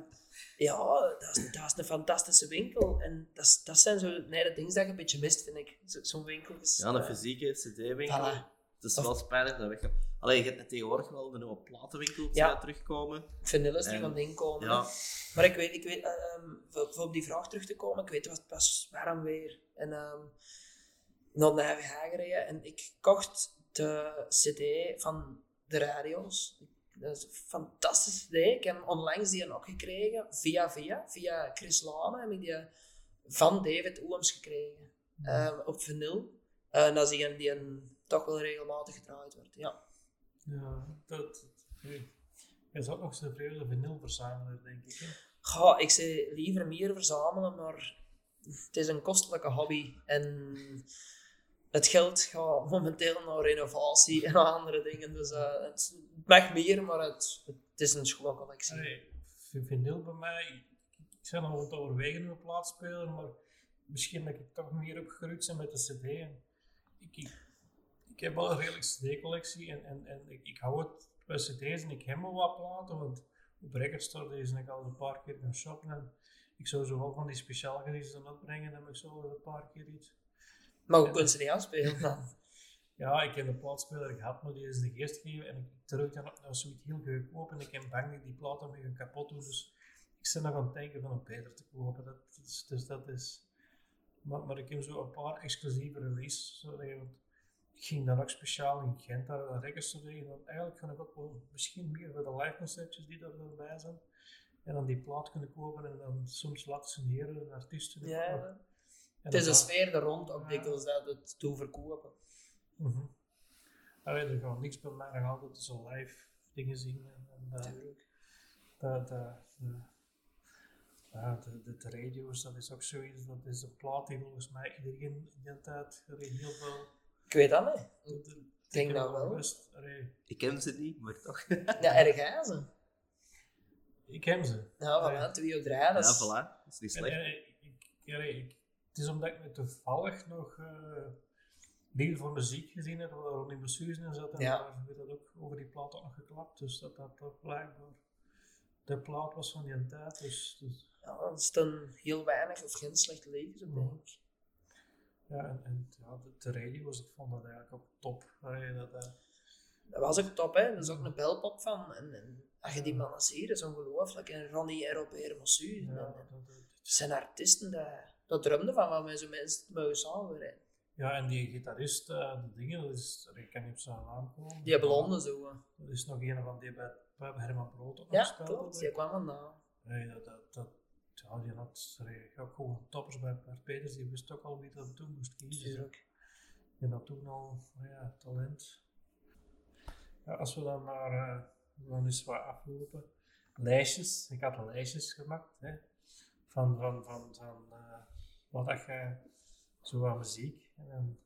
ja, dat is, dat is een fantastische winkel. En dat, is- dat zijn zo nee, de dingen dat je een beetje mist, vind ik. Zo- Zo'n winkel is... Ja, een eh, fysieke CD-winkel. Voilà. Het is wel spijtig dat weg. Alleen je hebt tegenwoordig wel de nieuwe platenwinkel Ja. terugkomen. Vanille is er En- van inkomen. Ja, Maar ik weet, ik weet eh, ehm, voor, voor op die vraag terug te komen, ik weet, het was warm weer. En ehm naar de NVH gereden en ik kocht de CD van de radio's. Dat is een fantastische CD. Ik heb onlangs die ook gekregen, via via, via Chris Lane heb ik die van David Ooms gekregen. ehm, op vinyl. En dat is die, een- die een, toch wel regelmatig gedraaid wordt. Ja. Ja, dat, nee. Je is ook nog zo'n vreugde vinylverzamelaar, denk ik. Hè? Ga, ik zou liever meer verzamelen, maar het is een kostelijke hobby. En het geld gaat momenteel naar renovatie en andere dingen. Dus eh, het mag meer, maar het, het is een schoolcollectie. Allee, v- vinyl bij mij, ik, ben al het overwegen om een plaatspeler, maar misschien dat ik toch meer opgegroeid ben met de cd. Ik, ik heb wel een redelijk cd-collectie en, en, en ik, ik hou het bij cd's en ik heb wel wat platen, want op Record Store is ik al een paar keer gaan shoppen en ik zou zo wel van die speciaal dan opbrengen, dan heb ik zo een paar keer iets. Maar hoe kunnen ze niet afspelen dan? Ja, ik heb een plaatspeler gehad, maar die is de geest gegeven en ik terug dan op naar zoiets heel goedkoop en ik heb bang dat die plaat dan weer kapot doen, dus ik zit nog aan het denken van een beter te kopen. Dat dus dat is... Maar, maar ik heb zo een paar exclusieve releases, je- ik ging dan ook speciaal in Gent daar een record studeren en eigenlijk kan ik ook wel misschien meer voor de live conceptjes die erbij zijn. En dan die plaat kunnen kopen en dan soms laten signeren een artiest. in de Ja. En het is een sfeer er rond ook Ja. dikwijls dat het toe verkopen. Mhm. Allee, er gaat niks bij mij nog altijd zo live dingen zien. En, en dat, dat, dat, de, ja, de, radio's, dat is ook zoiets. Dat is een plaat die volgens mij iedereen in die tijd heel veel. Ik weet dat niet. dat- dat- Ik denk dat wel. ik ken ze niet, maar toch. Ja, erg hè, ze. ik heb ze. Ja, van Ja. mij, twee drie. Dat Ja, is... voilà. Dat is niet En, slecht. eh, ik, allee, ik, het is omdat ik me toevallig nog uh, Liefde voor muziek gezien heb, waar Ronnie Besuizen in zat. En Ja. daar werd dat ook over die plaat ook nog geklapt. Dus dat dat toch blijkbaar de plaat was van die tijd. Dus, dus Ja, er staan heel weinig of geen slechte levens op, denk ik. Ja, en, en ja, de, de radio's, ik vond dat eigenlijk ook top. Allee, dat, dat, Dat was ook top, hè. Er is ook een belpop van. En, en als je die mannen ziet, dat is ongelooflijk. En Ronnie en Robert ja, en- dat, en- dat- Dat zijn artiesten, dat, dat droomden van wat met zo'n mensen mogen samenwerken. ja, en die gitarist, eh, de dingen, dat is, ik kan niet op zijn naam komen. Die blonde zo. Dat is nog een van die bij, bij Herman Brood ook Ja, klopt. Die kwam vandaan. Nee, dat, dat, ja, die had ook gewoon toppers bij Bert Peters, die wist ook al wie dat toen moest kiezen. Tuurlijk. En dat toen al, ja, talent. Ja, als we dan naar, we gaan eens wat aflopen. Lijstjes, ik had lijstjes gemaakt, hè, van, van, van, van eh, wat dat je, zo aan muziek. En dan,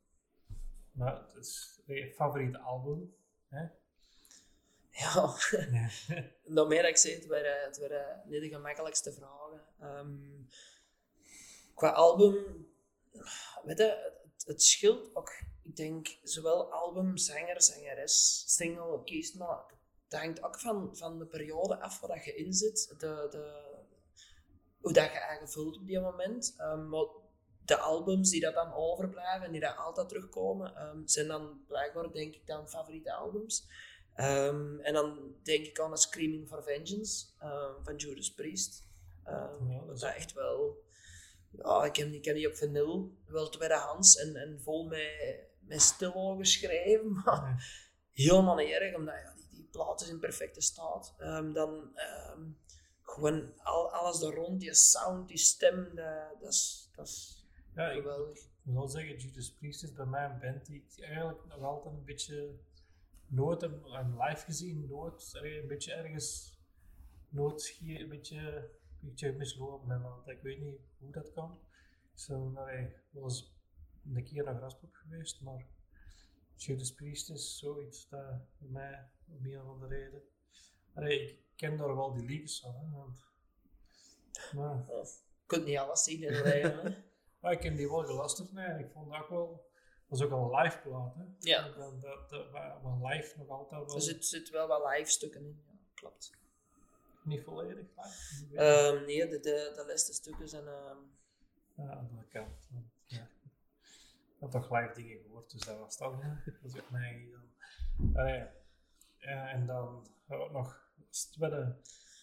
maar het is je favoriete album, hè. Ja, nog meer dat ik zei, het waren, het waren niet de gemakkelijkste vragen. Ehm, qua album, weet je, het, het scheelt ook. Ik denk, zowel album, zanger, zangeres, single, kiest maar. Dat hangt ook van, van de periode af waar dat je in zit. De, de, hoe dat je voelt op die moment. Ehm, maar de albums die dat dan overblijven en die dat altijd terugkomen, ehm, zijn dan blijkbaar, denk ik, dan favoriete albums. Ehm, en dan denk ik aan A Screaming for Vengeance ehm, van Judas Priest. Ehm, Ja, dat dat is echt wel... Ja, ik heb, die- ik heb die op vinyl, wel tweedehands en, en vol met, met stilo geschreven, maar helemaal niet erg, omdat ja, die, die plaat is in perfecte staat. Dan gewoon al, alles daar rond, die sound, die stem, dat, dat is, dat is Ja, ik geweldig. moet wel zeggen, Judas Priest is bij mij een band die ik eigenlijk nog altijd een beetje nooit heb live gezien, nooit een beetje ergens, nooit hier een beetje, een beetje mislopen ben, want ik weet niet hoe dat kan. Ik zou allee, wel eens een keer naar Graspop geweest, maar Judas Priest is zoiets dat bij mij om een of andere reden. Allee, ik ken daar wel die liedjes van, hè, want, maar, Je kunt niet alles zien in het leven. maar ik heb die wel gelasterd, nee, en ik vond dat ook wel, was ook al een live plaat, hè. Ja. Dat, dat, dat, live nog altijd wel Er zit, zit wel wat live stukken in, ja, klopt. niet volledig live. Ehm, nee, de, de, de laatste stukken zijn... ehm, Ja, aan de kant. Ja. Ik had toch live dingen gehoord, dus dat was dan. Dat was ook mij dan. Allee, ja, en dan hebben we ook nog als tweede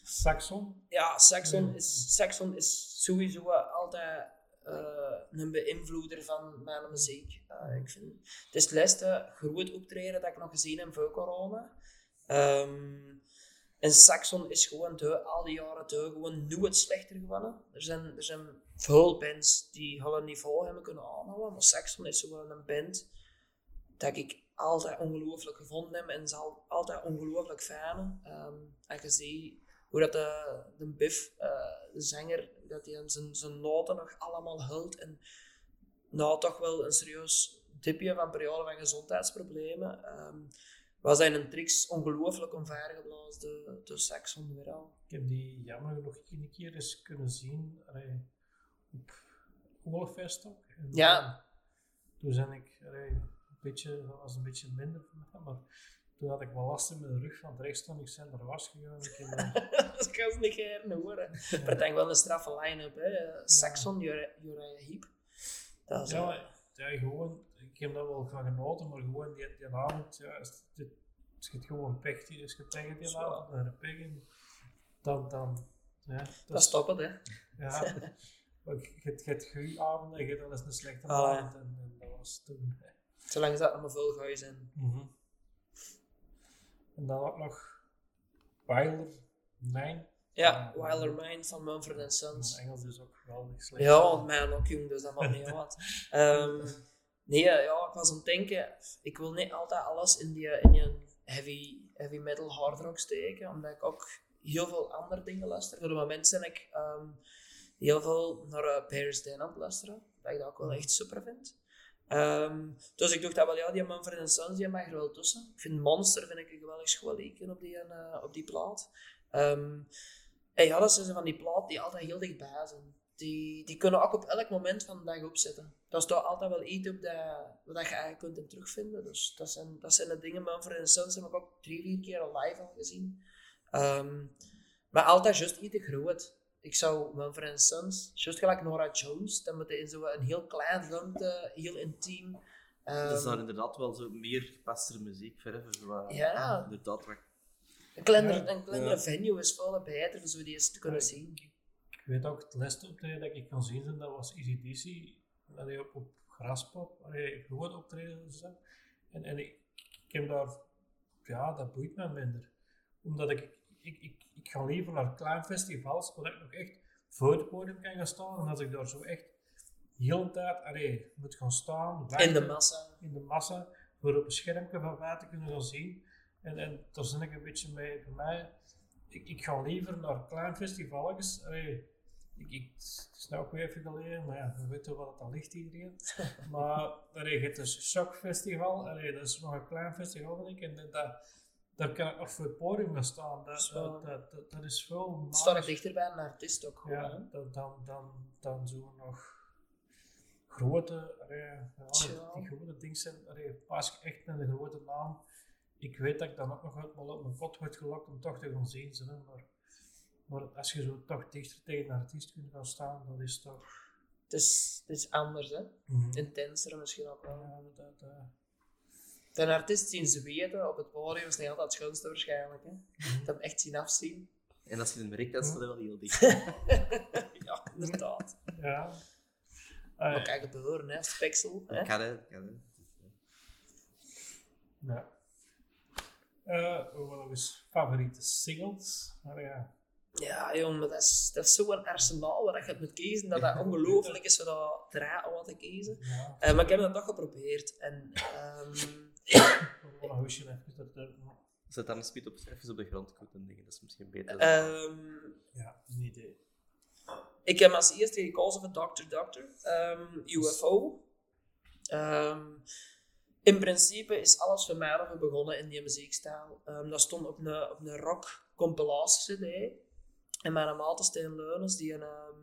Saxon. Ja, Saxon is, Saxon is sowieso altijd eh, een beïnvloeder van mijn muziek. Eh, ik vind, het is het laatste groot optreden dat ik nog gezien heb voor corona. Ehm, en Saxon is gewoon de, al die jaren de, gewoon nooit slechter gewonnen. Er zijn, er zijn veel bands die hun niveau hebben kunnen aanhouden, maar Saxon is gewoon een band dat ik altijd ongelooflijk gevonden heb en zal altijd ongelooflijk fijn. Ehm en je ziet hoe dat de, de Biff, eh, de zanger, dat hij zijn, zijn noten nog allemaal houdt en nou toch wel een serieus dipje van periode van gezondheidsproblemen. ehm was hij een tricks ongelooflijk omvergeblazen, de, de Saxon weer al. Ik heb die jammer genoeg één keer eens kunnen zien allee, op ook. En, Ja. eh, Toen zijn ik, allee, een beetje, dat was een beetje minder mij, maar toen had ik wel last in mijn rug van het rechtstand. Ik ben er was gegaan. Dat kan ze niet gaan horen. Maar ik denk wel een straffe line-up, hè. Saxon, Uriah Heep. Dat is, Ja, ja, gewoon, ik heb daar wel van genoten, maar gewoon die, die avond, ja, is dit, is het gewoon pech, die is gepegd die avond, naar de pech in, dan, dan, ja, dat, dat is, het, hè. ja, je hebt goede avonden en je hebt wel eens een slechte avond, en, en dat was toen. Zolang ze dat maar veel gooien zijn. En dan ook nog Wilder, Mijn, Ja, Ja. Wilder Mind van Mumford Sons. Engels is ook geweldig slecht. Ja, want mij ook jong, dus dat maakt niet uit. Ehm, nee, ja, ik was aan het denken, ik wil niet altijd alles in die, in die heavy, heavy metal hard rock steken, omdat ik ook heel veel andere dingen luister. Voor het moment ben ik ehm, heel veel naar uh, Paris Den aan het luisteren, dat ik dat ook wel echt super vind. Ehm, dus ik dacht dat wel, ja, die Mumford Sons die mag er wel tussen. Ik vind Monster vind ik een geweldig schoon liedje op die, eh, op die plaat. Ehm, en ja, dat zijn van die plaat die altijd heel dichtbij zijn. Die, die kunnen ook op elk moment van de dag opzetten. Dat is toch altijd wel iets op dat, wat je eigenlijk kunt in terugvinden. Dus dat zijn, dat zijn de dingen. Mumford Sons heb ik ook drie, vier keer live al gezien. Ehm, maar altijd juist iets te groot. Ik zou Mumford Sons, juist gelijk Nora Jones, dan moet je in zo'n heel klein ruimte, heel intiem. ehm, Dat is daar inderdaad wel zo meer gepaste muziek verven. Ja. Inderdaad, wat een kleinere, Ja. een kleinere Ja. venue is veel beter om zo die eens te kunnen Ja. zien. Ik weet ook, het laatste optreden dat ik kan zien, dat was EasyDC. Allee, op, op Graspop. Groot optreden. Dat. En, en ik, ik heb daar, ja, dat boeit me minder. Omdat ik, ik, ik, ik ga liever naar kleine festivals, waar ik nog echt voor het podium kan gaan staan. En als ik daar zo echt heel de tijd allee, moet gaan staan, In de massa. in de massa, voor op een schermpje van buiten kunnen gaan zien. En, en daar zit ik een beetje mee, voor mij, ik, ik ga liever naar klein festivals. Allee, ik, ik, het is nou ook weer even geleden, maar ja, we weten wat het al ligt iedereen. maar allee, je hebt dus Shock Festival, allee, dat is nog een klein festival denk ik, en dat, daar kan ik nog voor het podium gaan staan. Dat, Zo. dat, dat, dat, dat is veel Het staat magisch. dichter bij een artiest ook gewoon. Ja, dan, dan, dan, dan zo nog grote, ja, die grote dingen zijn, pas ik echt met een grote naam. Ik weet dat ik dan ook nog uit wel op mijn pot word gelokt om toch te gaan zien. Maar, maar als je zo toch dichter tegen een artiest kunt gaan staan, dat is toch... Het is, het is anders, hè. Intenser misschien ook wel. Ja, dat, dat, Een artiest zien ze weten op het podium is niet altijd het schoonste waarschijnlijk. Hè. Dat hem echt zien afzien. En als je hem merkt, dan staat hij wel heel dicht. ja, inderdaad. ja. Maar Ah, kijk, gebeuren, hè. Speksel. Hè. Dat kan, hè. dat kan, hè. ja. Eh, wat nog eens favoriete singles? Maar ja, Ja, jong, maar dat is, dat is zo'n arsenaal waar je het moet kiezen, dat dat ongelooflijk is voor dat om wat te kiezen. ja. Eh, maar ik heb dat toch geprobeerd. En, ehm, Wat een hoesje even dat Zet dan een spit op, even op de grond goed en dingen. Dat is misschien beter. ehm, Ja, een idee. ik heb als eerste gekozen voor Dr. Doctor, ehm, UFO. Ehm, in principe is alles voor mij erover begonnen in die muziekstijl. Ehm, dat stond op een, op een rock compilatie CD. En mijn maat Steen Leunens, die, een, ehm,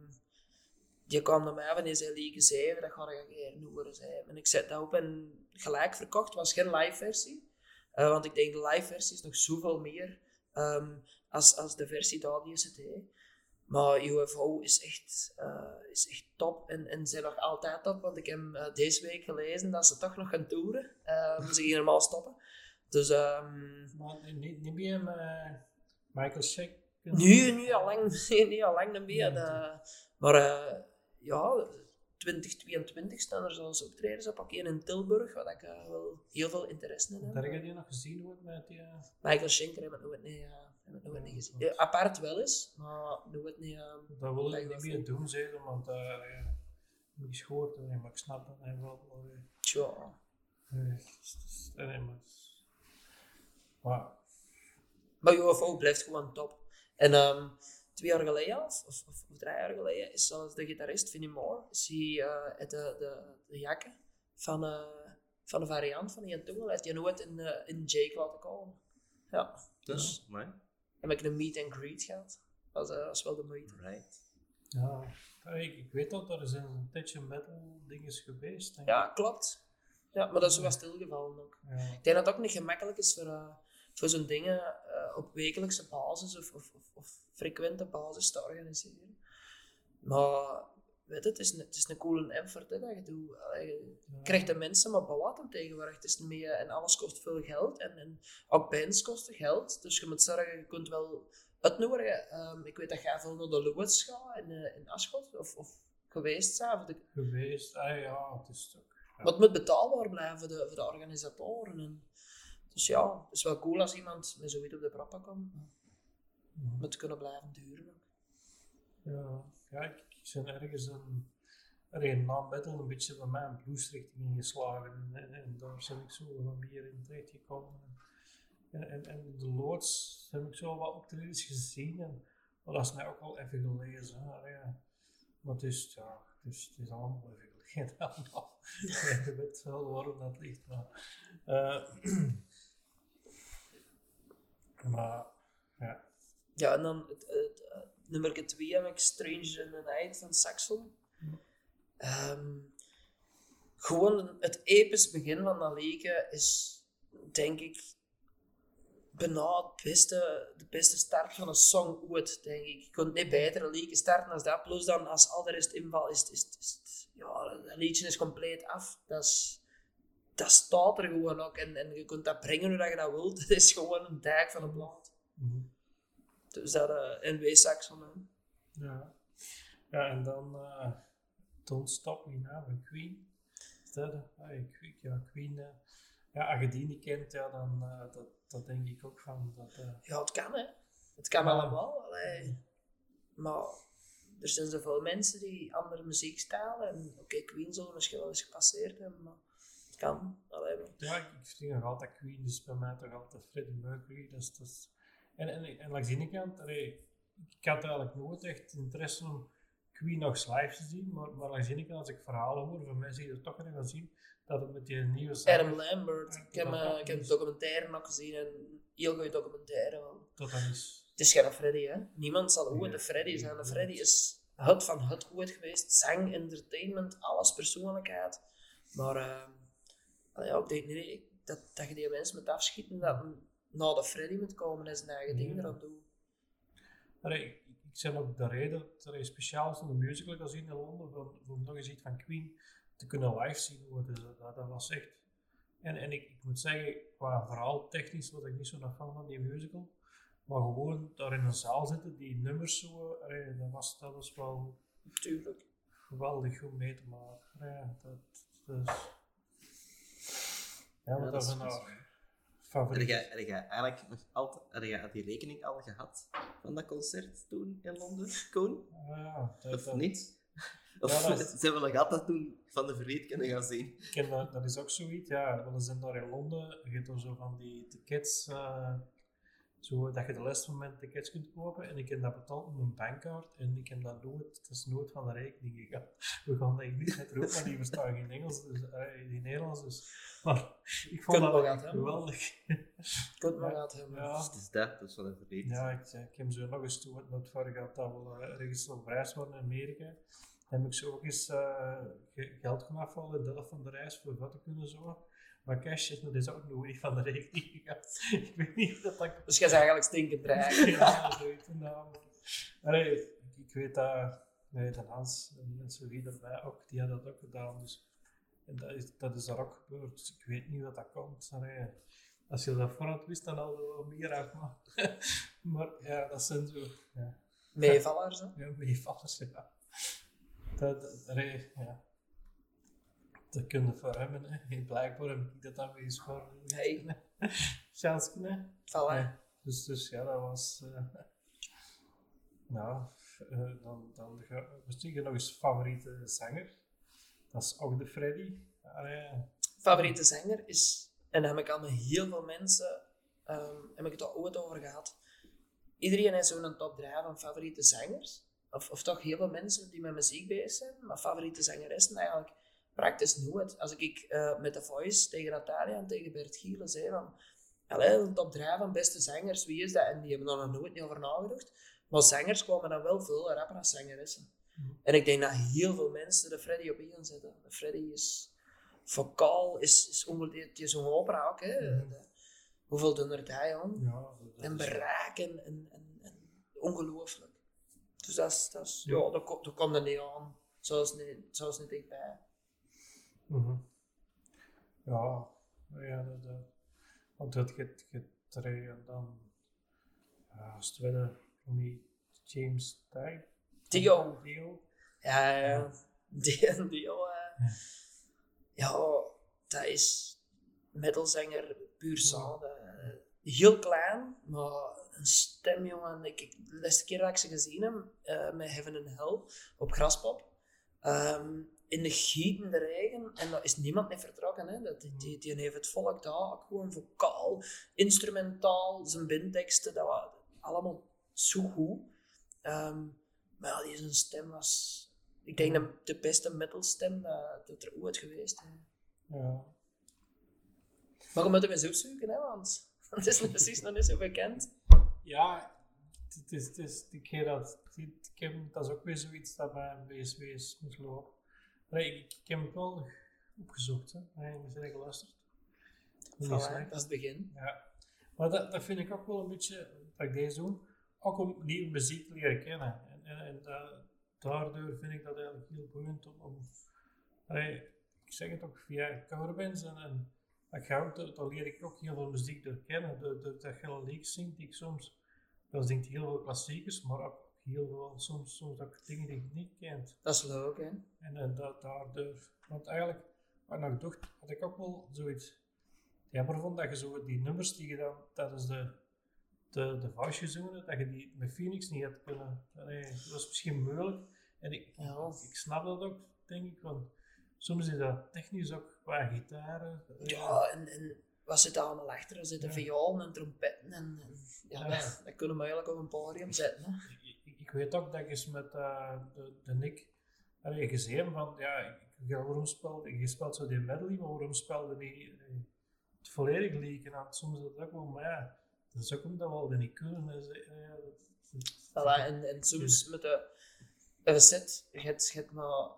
die kwam naar mij van zei liedje 7, dat ga ik een keer horen. Zei. En ik zet dat op en gelijk verkocht. Het was geen live versie. Eh, want ik denk de live versie is nog zoveel meer ehm, als, als de versie daar die CD. Maar UFO is echt, eh, is echt top en, en zijn nog altijd top. Want ik heb eh, deze week gelezen dat ze toch nog gaan toeren. Uh, ze gingen normaal stoppen. Dus ehm, Maar niet, niet meer Michael Shack. nu, nu al lang, niet al lang niet meer. maar ja, 2022 staan er zelfs optredens op. Één in Tilburg, waar ik eh, wel heel veel interesse in heb. Daar heb je nog gezien wordt met die... eh, Michael Schenker heb ik nooit niet, eh, heb ik nooit niet gezien. Ja, apart wel eens, maar nooit niet. Dat wil ik niet meer doen, zeker, want ja, niet schoort, nee, maar ik snap dat hij wel. tja. nee, maar, maar UFO blijft gewoon top. En ehm, twee jaar geleden, of, of, of drie jaar geleden, is zelfs de gitarist Vinnie Moore, is hij eh, de, de, de jakken van, eh, van de variant van die Tool, heeft hij nooit in, eh, in Jake laten komen. Ja, Dus, maar, heb ik een meet and greet gehad. Dat was, was wel de moeite. right. ja, ik, ik weet dat er is een tijdje metal ding is geweest. denk ik. Ja, klopt. Ja, maar dat is wel stilgevallen ook. Ja. Ik denk dat het ook niet gemakkelijk is voor, eh, voor zo'n dingen op wekelijkse basis of, of, of, of frequente basis te organiseren. Maar weet je, het is een, het is een coole effort hè, dat je doet. Je krijgt de mensen maar bewaten tegenwoordig. Het is meer, en alles kost veel geld en, en ook bands kosten geld. Dus je moet zorgen, je kunt wel uitnodigen. Ehm, ik weet dat jij veel naar de Lewis gaat in, eh, in Aschot of, of geweest zijn. De, Geweest, ah, ja, het is toch. Ja. maar het moet betaalbaar blijven voor de, voor de organisatoren. En, dus ja, het is wel cool als iemand met zoiets op de proppen komt. maar Mhm. Het moet kunnen blijven duren. ook. Ja, ja ik, ik ben ergens een, er na metal een beetje bij mij een bluesrichting ingeslagen. En, en, en daar ben ik zo wat meer in terecht gekomen. En, en, en de Lords heb ik zo wat optredens gezien. En, maar dat is mij ook al even gelezen. Hè, ja. Maar het is, ja, het is, het is allemaal even gelezen. allemaal. je weet wel waarom dat ligt. Maar, eh, maar ja. Ja, en dan het, het, het nummer 2 heb ik Stranger in the Night van Saxon. Ehm, gewoon het episch begin van dat liedje is, denk ik, bijna het beste, de beste start van een song ooit, denk ik. Je kunt niet beter een starten als dat. Plus dan, als al de rest inval is, is, is, is- ja, dat liedje is compleet af. Dat, is, dat staat er gewoon ook. En, en je kunt dat brengen hoe dat je dat wilt. Het is gewoon een dijk van een blad. mhm. Dus dat uh, NW Saxon. hè. Ja. ja, en dan uh, Don't Stop Me Now van Queen. Is dat, eh? ik- ja, Queen. ja, als je die niet kent, ja, dan dat, dat denk ik ook van. Dat, Ja, het kan hè. Het kan allemaal. Allee. Maar er zijn zoveel mensen die andere muziekstijlen. En oké, Queen zal misschien wel eens gepasseerd hebben, maar kan. Maar- ja, ik, ik vind nog altijd Queen, dus bij mij toch altijd Freddie Mercury. Dat is, dat is, en, en, en langs die ene kant, allee, ik had eigenlijk nooit echt interesse om Queen nog live te zien, maar, maar langs die ene kant, als ik verhalen hoor van mensen die er toch nog gaan zien, dat het met die nieuwe Adam Lambert. Ik heb, eh, ik heb documentaire nog gezien en een heel goede documentaire. man. dat dat is. Het is geen Freddy, hè. Niemand zal ooit Nee, de Freddy zijn. De Freddy is het van het ooit geweest. Zang, entertainment, alles persoonlijkheid. Maar uh, ja, ik denk niet dat, dat je die mensen moet afschieten dat na de Freddy moet komen en zijn eigen Nee. dingen eraan doen. Allee, ik, ik zeg ook de reden dat er speciaal om de musical gaan zien in Londen, voor, voor nog eens iets van Queen te kunnen live zien. Dus dat, dat was echt. En, en ik, ik moet zeggen, qua verhaal technisch was ik niet zo nog fan van die musical. Maar gewoon daar in een zaal zitten, die nummers zo, allee, dat, was, dat was wel Tuurlijk. geweldig goed mee te maken. Ja, dat, dus, ja, wat dat is hebben we goed. nog? Heb favoriet. jij, heb jij eigenlijk nog altijd heb jij die rekening al gehad van dat concert toen in Londen, Koen? Ja, dat, Of dat- niet? Of Ja, is- ze hebben nog altijd toen van de verleed kunnen gaan zien? ken dat, dat is ook zoiets, ja. We zijn daar in Londen, je hebt er zo van die tickets, eh, zo dat je de laatste moment tickets kunt kopen. En ik heb dat betaald met een bankkaart en ik heb dat nooit, het is nooit van de rekening gegaan. We gaan dat niet net roepen, want die verstaan geen Engels, dus, eh, die Nederlands. Dus. Maar ik vond Kunt wel dat echt geweldig. Kunt maar hebben. Ja. Het is dat, dat is de verleed. Ja, ik, ik heb zo nog eens toen het nooit voor gehad dat we eh, ergens op reis waren in Amerika. Dan heb ik zo ook eens eh, ge- geld gaan afvallen, de helft van de reis voor wat te kunnen zo. Maar cash is, dat is ook nooit van de rekening gegaan. ik weet niet of dat dat Dus jij is eigenlijk stinkend dreig. ja, zoiets. Allee, ik, ik weet dat, nee, de Hans en mensen wie erbij ook, die hadden dat ook gedaan. Dus, en dat is, dat is daar ook gebeurd. Dus ik weet niet wat dat komt. Als je dat voorhand wist, dan hadden we wel meer af. Maar, maar ja, dat zijn zo ja, Meevallers, hè? ja, meevallers. Ja. Dat, dat, ja. Dat kun je voor hem. Hè. Blijkbaar heb ik dat dan weer eens voor. Nee. Chance, hè. Voilà. Ja, dus, dus ja, dat was. eh nou, eh, dan, dan misschien nog eens favoriete zanger. Dat is ook de Freddy. Allee, Favoriete zanger is, en daar heb ik al met heel veel mensen, ehm, heb ik het al ooit over gehad. Iedereen heeft zo'n top 3 van favoriete zangers. Of, of toch heel veel mensen die met muziek bezig zijn, maar favoriete zangeressen eigenlijk praktisch nooit. Als ik eh, met The Voice tegen Natalia en tegen Bert Gielen zei van, allee, top 3 van beste zangers, wie is dat? En die hebben er nog nooit niet over nagedacht. Maar zangers komen dan wel veel rapper als zangeressen. Mhm. En ik denk dat heel veel mensen de Freddy op één zetten. De Freddy is vocaal, is, is het is een opera ook. Hè. Mhm. De- hoeveel doen er daar aan? ja, dat, dat En bereik en, en, en, en ongelooflijk. Dus dat is, dat is, Ja. dat, ko- dat komt er niet aan. Zoals niet, zoals niet dichtbij. Mhm. Ja, ja, dat, dat, want dat gaat er en dan. Ja, als tweede, niet James Tye. Dio. Dio. Ja, ja. Die, eh, ja, dat is metalzanger puur. Dat, eh, Heel klein, maar een stem, jongen. Ik, ik, de laatste keer dat ik ze gezien heb, eh, met Heaven and Hell op Graspop, ehm, in de gietende regen, en daar is niemand mee vertrokken. Hè. Dat, die, die, die heeft het volk daar gewoon vocaal, instrumentaal, zijn bindteksten, dat was allemaal zo goed. Ehm, maar ja, die zijn stem was, ik denk, de, de beste metalstem dat, dat er ooit geweest is. Ja. Maar we moeten hem eens opzoeken, hè, want het is precies nog niet zo bekend. Ja, het is, het is, ik heb dat, ik heb, dat is ook weer zoiets dat bij een BSW is mislopen. Nee, ik, ik heb het wel opgezocht, hè. Nee, we zijn geluisterd. Voilà, dat is het begin. Ja. Maar dat, dat vind ik ook wel een beetje, dat ik deze doe, ook om nieuwe muziek te leren kennen. En, en, en da- daardoor vind ik dat eigenlijk heel boeiend om, om allee, ik zeg het ook via coverbands en, en dat ga ook, leer ik ook heel veel muziek door kennen. Door, door dat liedjes zingt die ik soms, dat zingt heel veel klassiekers, maar ook heel veel, soms, soms ook dingen die je niet kent. Dat is leuk, hè. En eh, dat, daardoor, want eigenlijk, wat ik dacht, had ik ook wel zoiets jammer vond dat je zo die nummers die je dan tijdens de, de, de voucherseizoenen, dat je die met Phoenix niet had kunnen. Allee, dat was misschien moeilijk. En ik, Ja. ik snap dat ook, denk ik, want soms is dat technisch ook qua gitaren. eh, Ja, en, en wat zit er allemaal achter? Er zitten Ja. violen en trompetten en, en ja, Ja. Dat, dat kunnen we eigenlijk op een podium zetten. Hè. Ik, weet ook dat ik eens met eh, de, de Nick allee, gezien van, ja, ik, waarom speelde je speelt zo die medley, maar waarom speelde die eh, het volledig liedje aan? Soms is dat ook wel, maar ja, dat is ook omdat we al niet kunnen. Dus, ja, dat, dat- Voilà, en, en soms met de, een set, je hebt, je hebt maar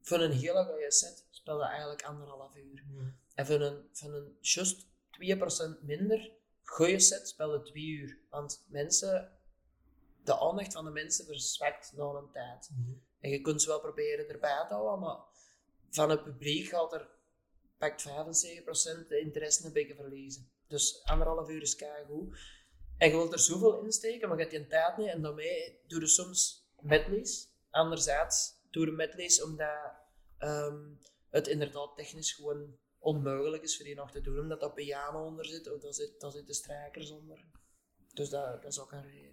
voor een hele goede set speel je eigenlijk anderhalf uur. Ja. En voor een, voor een just 2% minder goede set speel je twee uur. Want mensen, de aandacht van de mensen verzwakt na een tijd. Mhm. En je kunt ze wel proberen erbij te houden, maar van het publiek gaat er pakt 75% de interesse een beetje verliezen. Dus anderhalf uur is goed. En je wilt er zoveel insteken, maar je hebt die tijd niet. En daarmee doe je soms medleys. Anderzijds doe je medleys omdat ehm, het inderdaad technisch gewoon onmogelijk is voor die nog te doen, omdat dat piano onder zit, of daar zit, daar zitten strijkers onder. Dus dat, dat is ook een reden.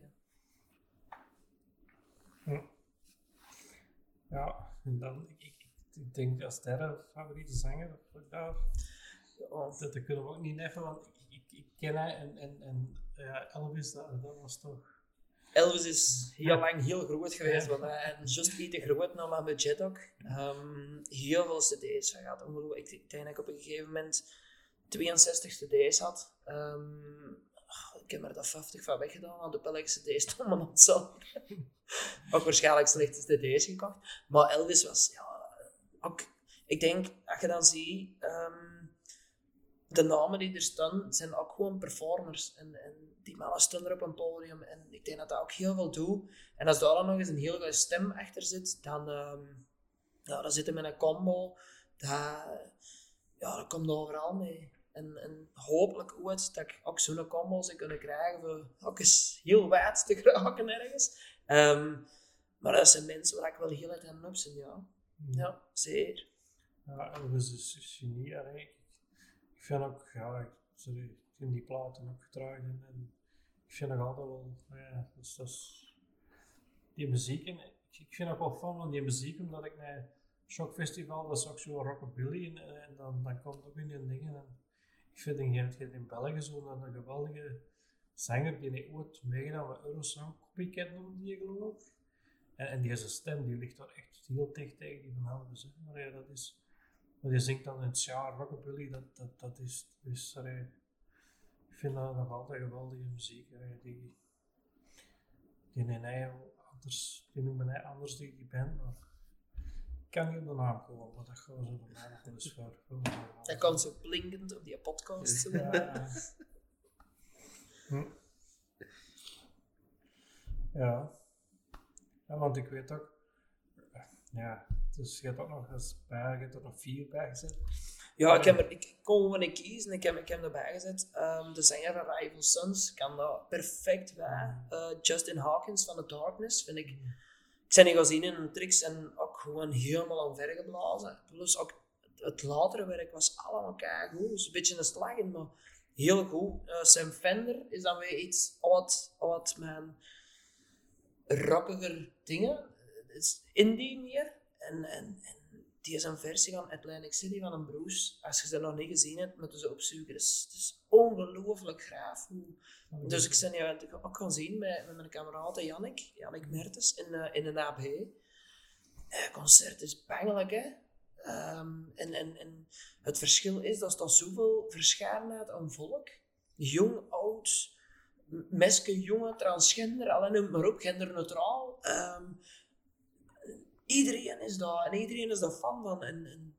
Ja, en dan, ik, ik, denk als derde favoriete zanger, daar, Ja, dat, dat kunnen we ook niet neffen, want ik, ik, ik ken hij en, en, en ja, Elvis, dat, dat was toch... Elvis is heel lang heel groot geweest, Ja. want hij is just iets te groot naar mijn budget ook. Ehm, heel veel cd's van gehad. Ik, ik denk dat ik op een gegeven moment 62 cd's had. Ehm, oh, ik heb er dat 50 van weggedaan, want op elke cd stond mijn hetzelfde. Ook waarschijnlijk slechte cd's gekocht. Maar Elvis was, ja, ook, ik denk, als je dan ziet, ehm, de namen die er staan, zijn ook gewoon performers. En, en die mannen staan er op een podium. En ik denk dat dat ook heel veel doet. En als daar dan nog eens een heel goede stem achter zit, dan, ehm ja, dan zitten we met een combo. Dat, ja, dat komt overal mee. En, en hopelijk ooit dat ik ook zo'n combo zou kunnen krijgen voor ook eens heel wijd te geraken ergens. Ehm, maar dat zijn mensen waar ik wel heel erg aan op zit, ja. Ja, zeer. Ja, Elvis is een genie. Ik, ik vind ook, ja, ik, sorry, ik vind die platen ook gedragen en, en ik vind nog altijd wel, ja, dus dat is, die muziek, en ik, ik vind ook wel fan van die muziek, omdat ik naar Shock Festival, dat is ook zo rockabilly en, en dan, dan komt ook in die dingen. En ik vind in, in, in België zo'n een geweldige zanger die ooit meegedaan met Eurosong, Copycat noemde die geloof. En, en deze stem die ligt daar echt heel dicht tegen die van Elvis. hè. Maar ja, dat is, maar je zingt dan in het jaar rockabilly, dat, dat, dat is, dat is allee, ik vind dat nog altijd geweldige muziek. allee, die, die neemt hij anders, die noemen hij anders die, die band, maar ik kan niet op de naam komen, maar dat gaan we zo normaal nog wel eens voor. voor- voor- Dat kan zo blinkend op die podcast. Ja. Hm. Ja. Ja, want ik weet ook, ja, dus je hebt ook nog eens bij, je hebt er nog vier bij gezet. Ja, ik, heb er, ik kon gewoon niet kiezen. Ik heb, ik heb erbij gezet. Ehm, de zanger van Rival Sons kan daar perfect bij. Eh, Justin Hawkins van The Darkness vind ik. Ik zijn die gezien in tricks en ook gewoon helemaal omvergeblazen. Plus ook het latere werk was allemaal keigoed. Dus een beetje een slag in, maar heel goed. Eh, Sam Fender is dan weer iets wat, wat mijn rockiger dingen. Is indie meer. En, en, en die is een versie van Atlantic City van een Bruce. Als je ze nog niet gezien hebt, moet je ze opzoeken. Het is, het is ongelooflijk. Hoe... Dus ik ben die ook gaan zien met, met mijn kameraad Jannik, Jannik Mertens, in, eh, in een AB. Eh, Het concert is bangelijk, hè. Ehm, en, en, en het verschil is dat er zoveel verscheidenheid aan volk, jong, oud, m- meske, jongen, transgender, alleen maar op, genderneutraal. Ehm, iedereen is daar en iedereen is daar fan van. En, en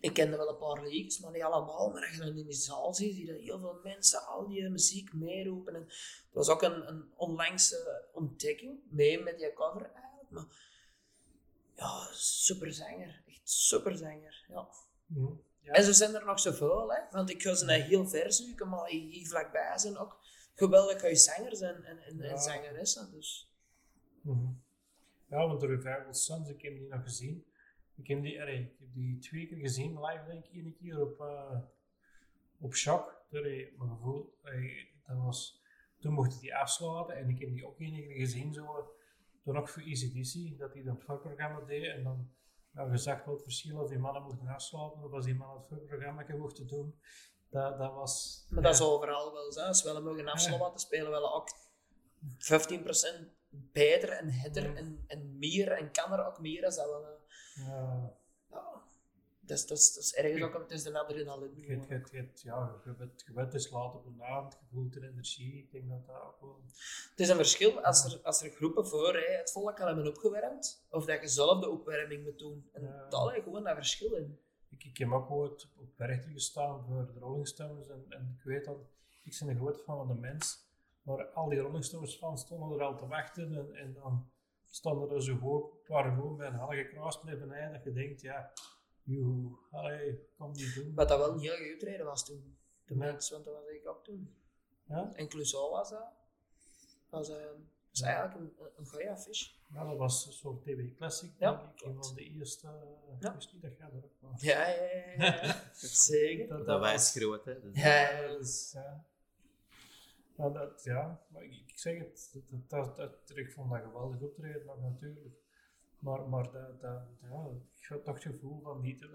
ik kende wel een paar liedjes, maar niet allemaal. Maar als je dan in die zaal ziet, zie je dat heel veel mensen al die muziek meeroepen. En het was ook een, een onlangse ontdekking, mee met die cover eigenlijk. Maar ja, super zanger. Echt super zanger. Ja. Hm. Ja. En zo zijn er nog zoveel, hè. Want ik ga ze nou heel ver zoeken, maar hier vlakbij zijn ook geweldig goede zangers en, en, en, en Ja. zangeressen. Dus Mhm. Ja, want de Revival Sons, ik heb die nog gezien. Ik heb die, allee, ik heb die twee keer gezien, live denk ik, één keer op, eh op Shock. Allee, mijn gevoel, allee, dat was, toen mochten die afsluiten en ik heb die ook één keer gezien, zo, toen ook voor EasyDC, dat die dan het voorprogramma deed en dan nou, je zag wel het verschil als die mannen mochten afsluiten of als die mannen het voorprogramma mochten doen. Dat, dat was... Maar dat is overal wel zo. Als we wel mogen afsluiten, spelen we ook 15% beter en hetter Ja. en, en meer en kan er ook meer als dat we. eh, ja, ja. Is, is, dat is ergens ook, het is de adrenaline. Je, je, je, ja, je, bent, je bent dus laat op een avond, je voelt de energie. Ik denk dat dat ook wel. Het is een verschil als er, als er groepen voor hè, het volk al hebben opgewarmd, of dat je zelf de opwarming moet doen. En Ja. daar gewoon dat verschil in. Ik, ik heb ook ooit op Werchter gestaan voor de Rolling Stones. En, en ik weet dat ik ben een groot fan van de mens. Maar al die Rolling Stones fans stonden er al te wachten. En, en dan stonden er zo gewoon, waren gewoon bij een halve kruis beneden. Dat je denkt, ja, joe, allee, kom die doen. Wat dat wel een heel goed optreden was toen. De Ja. mensen, want dat was ik ook toen. Ja? En Clouseau was dat. Was, eh, is eigenlijk een, een goede affiche. Ja, dat was een soort TV Classic, Ja, denk ik. Een van de eerste. eh, Ja. Ik wist niet dat jij erop was. Ja, ja, ja. ja. Zeker. Dat, Dat wij was- groot, hè. Dus- Ja, Ja, ja, dat is, ja. Ja, dat, ja, maar ik, ik zeg het, dat, dat, dat, dat- ik vond dat geweldig optreden natuurlijk. Maar, maar dat, dat, ja, ik had toch het gevoel van niet, eh,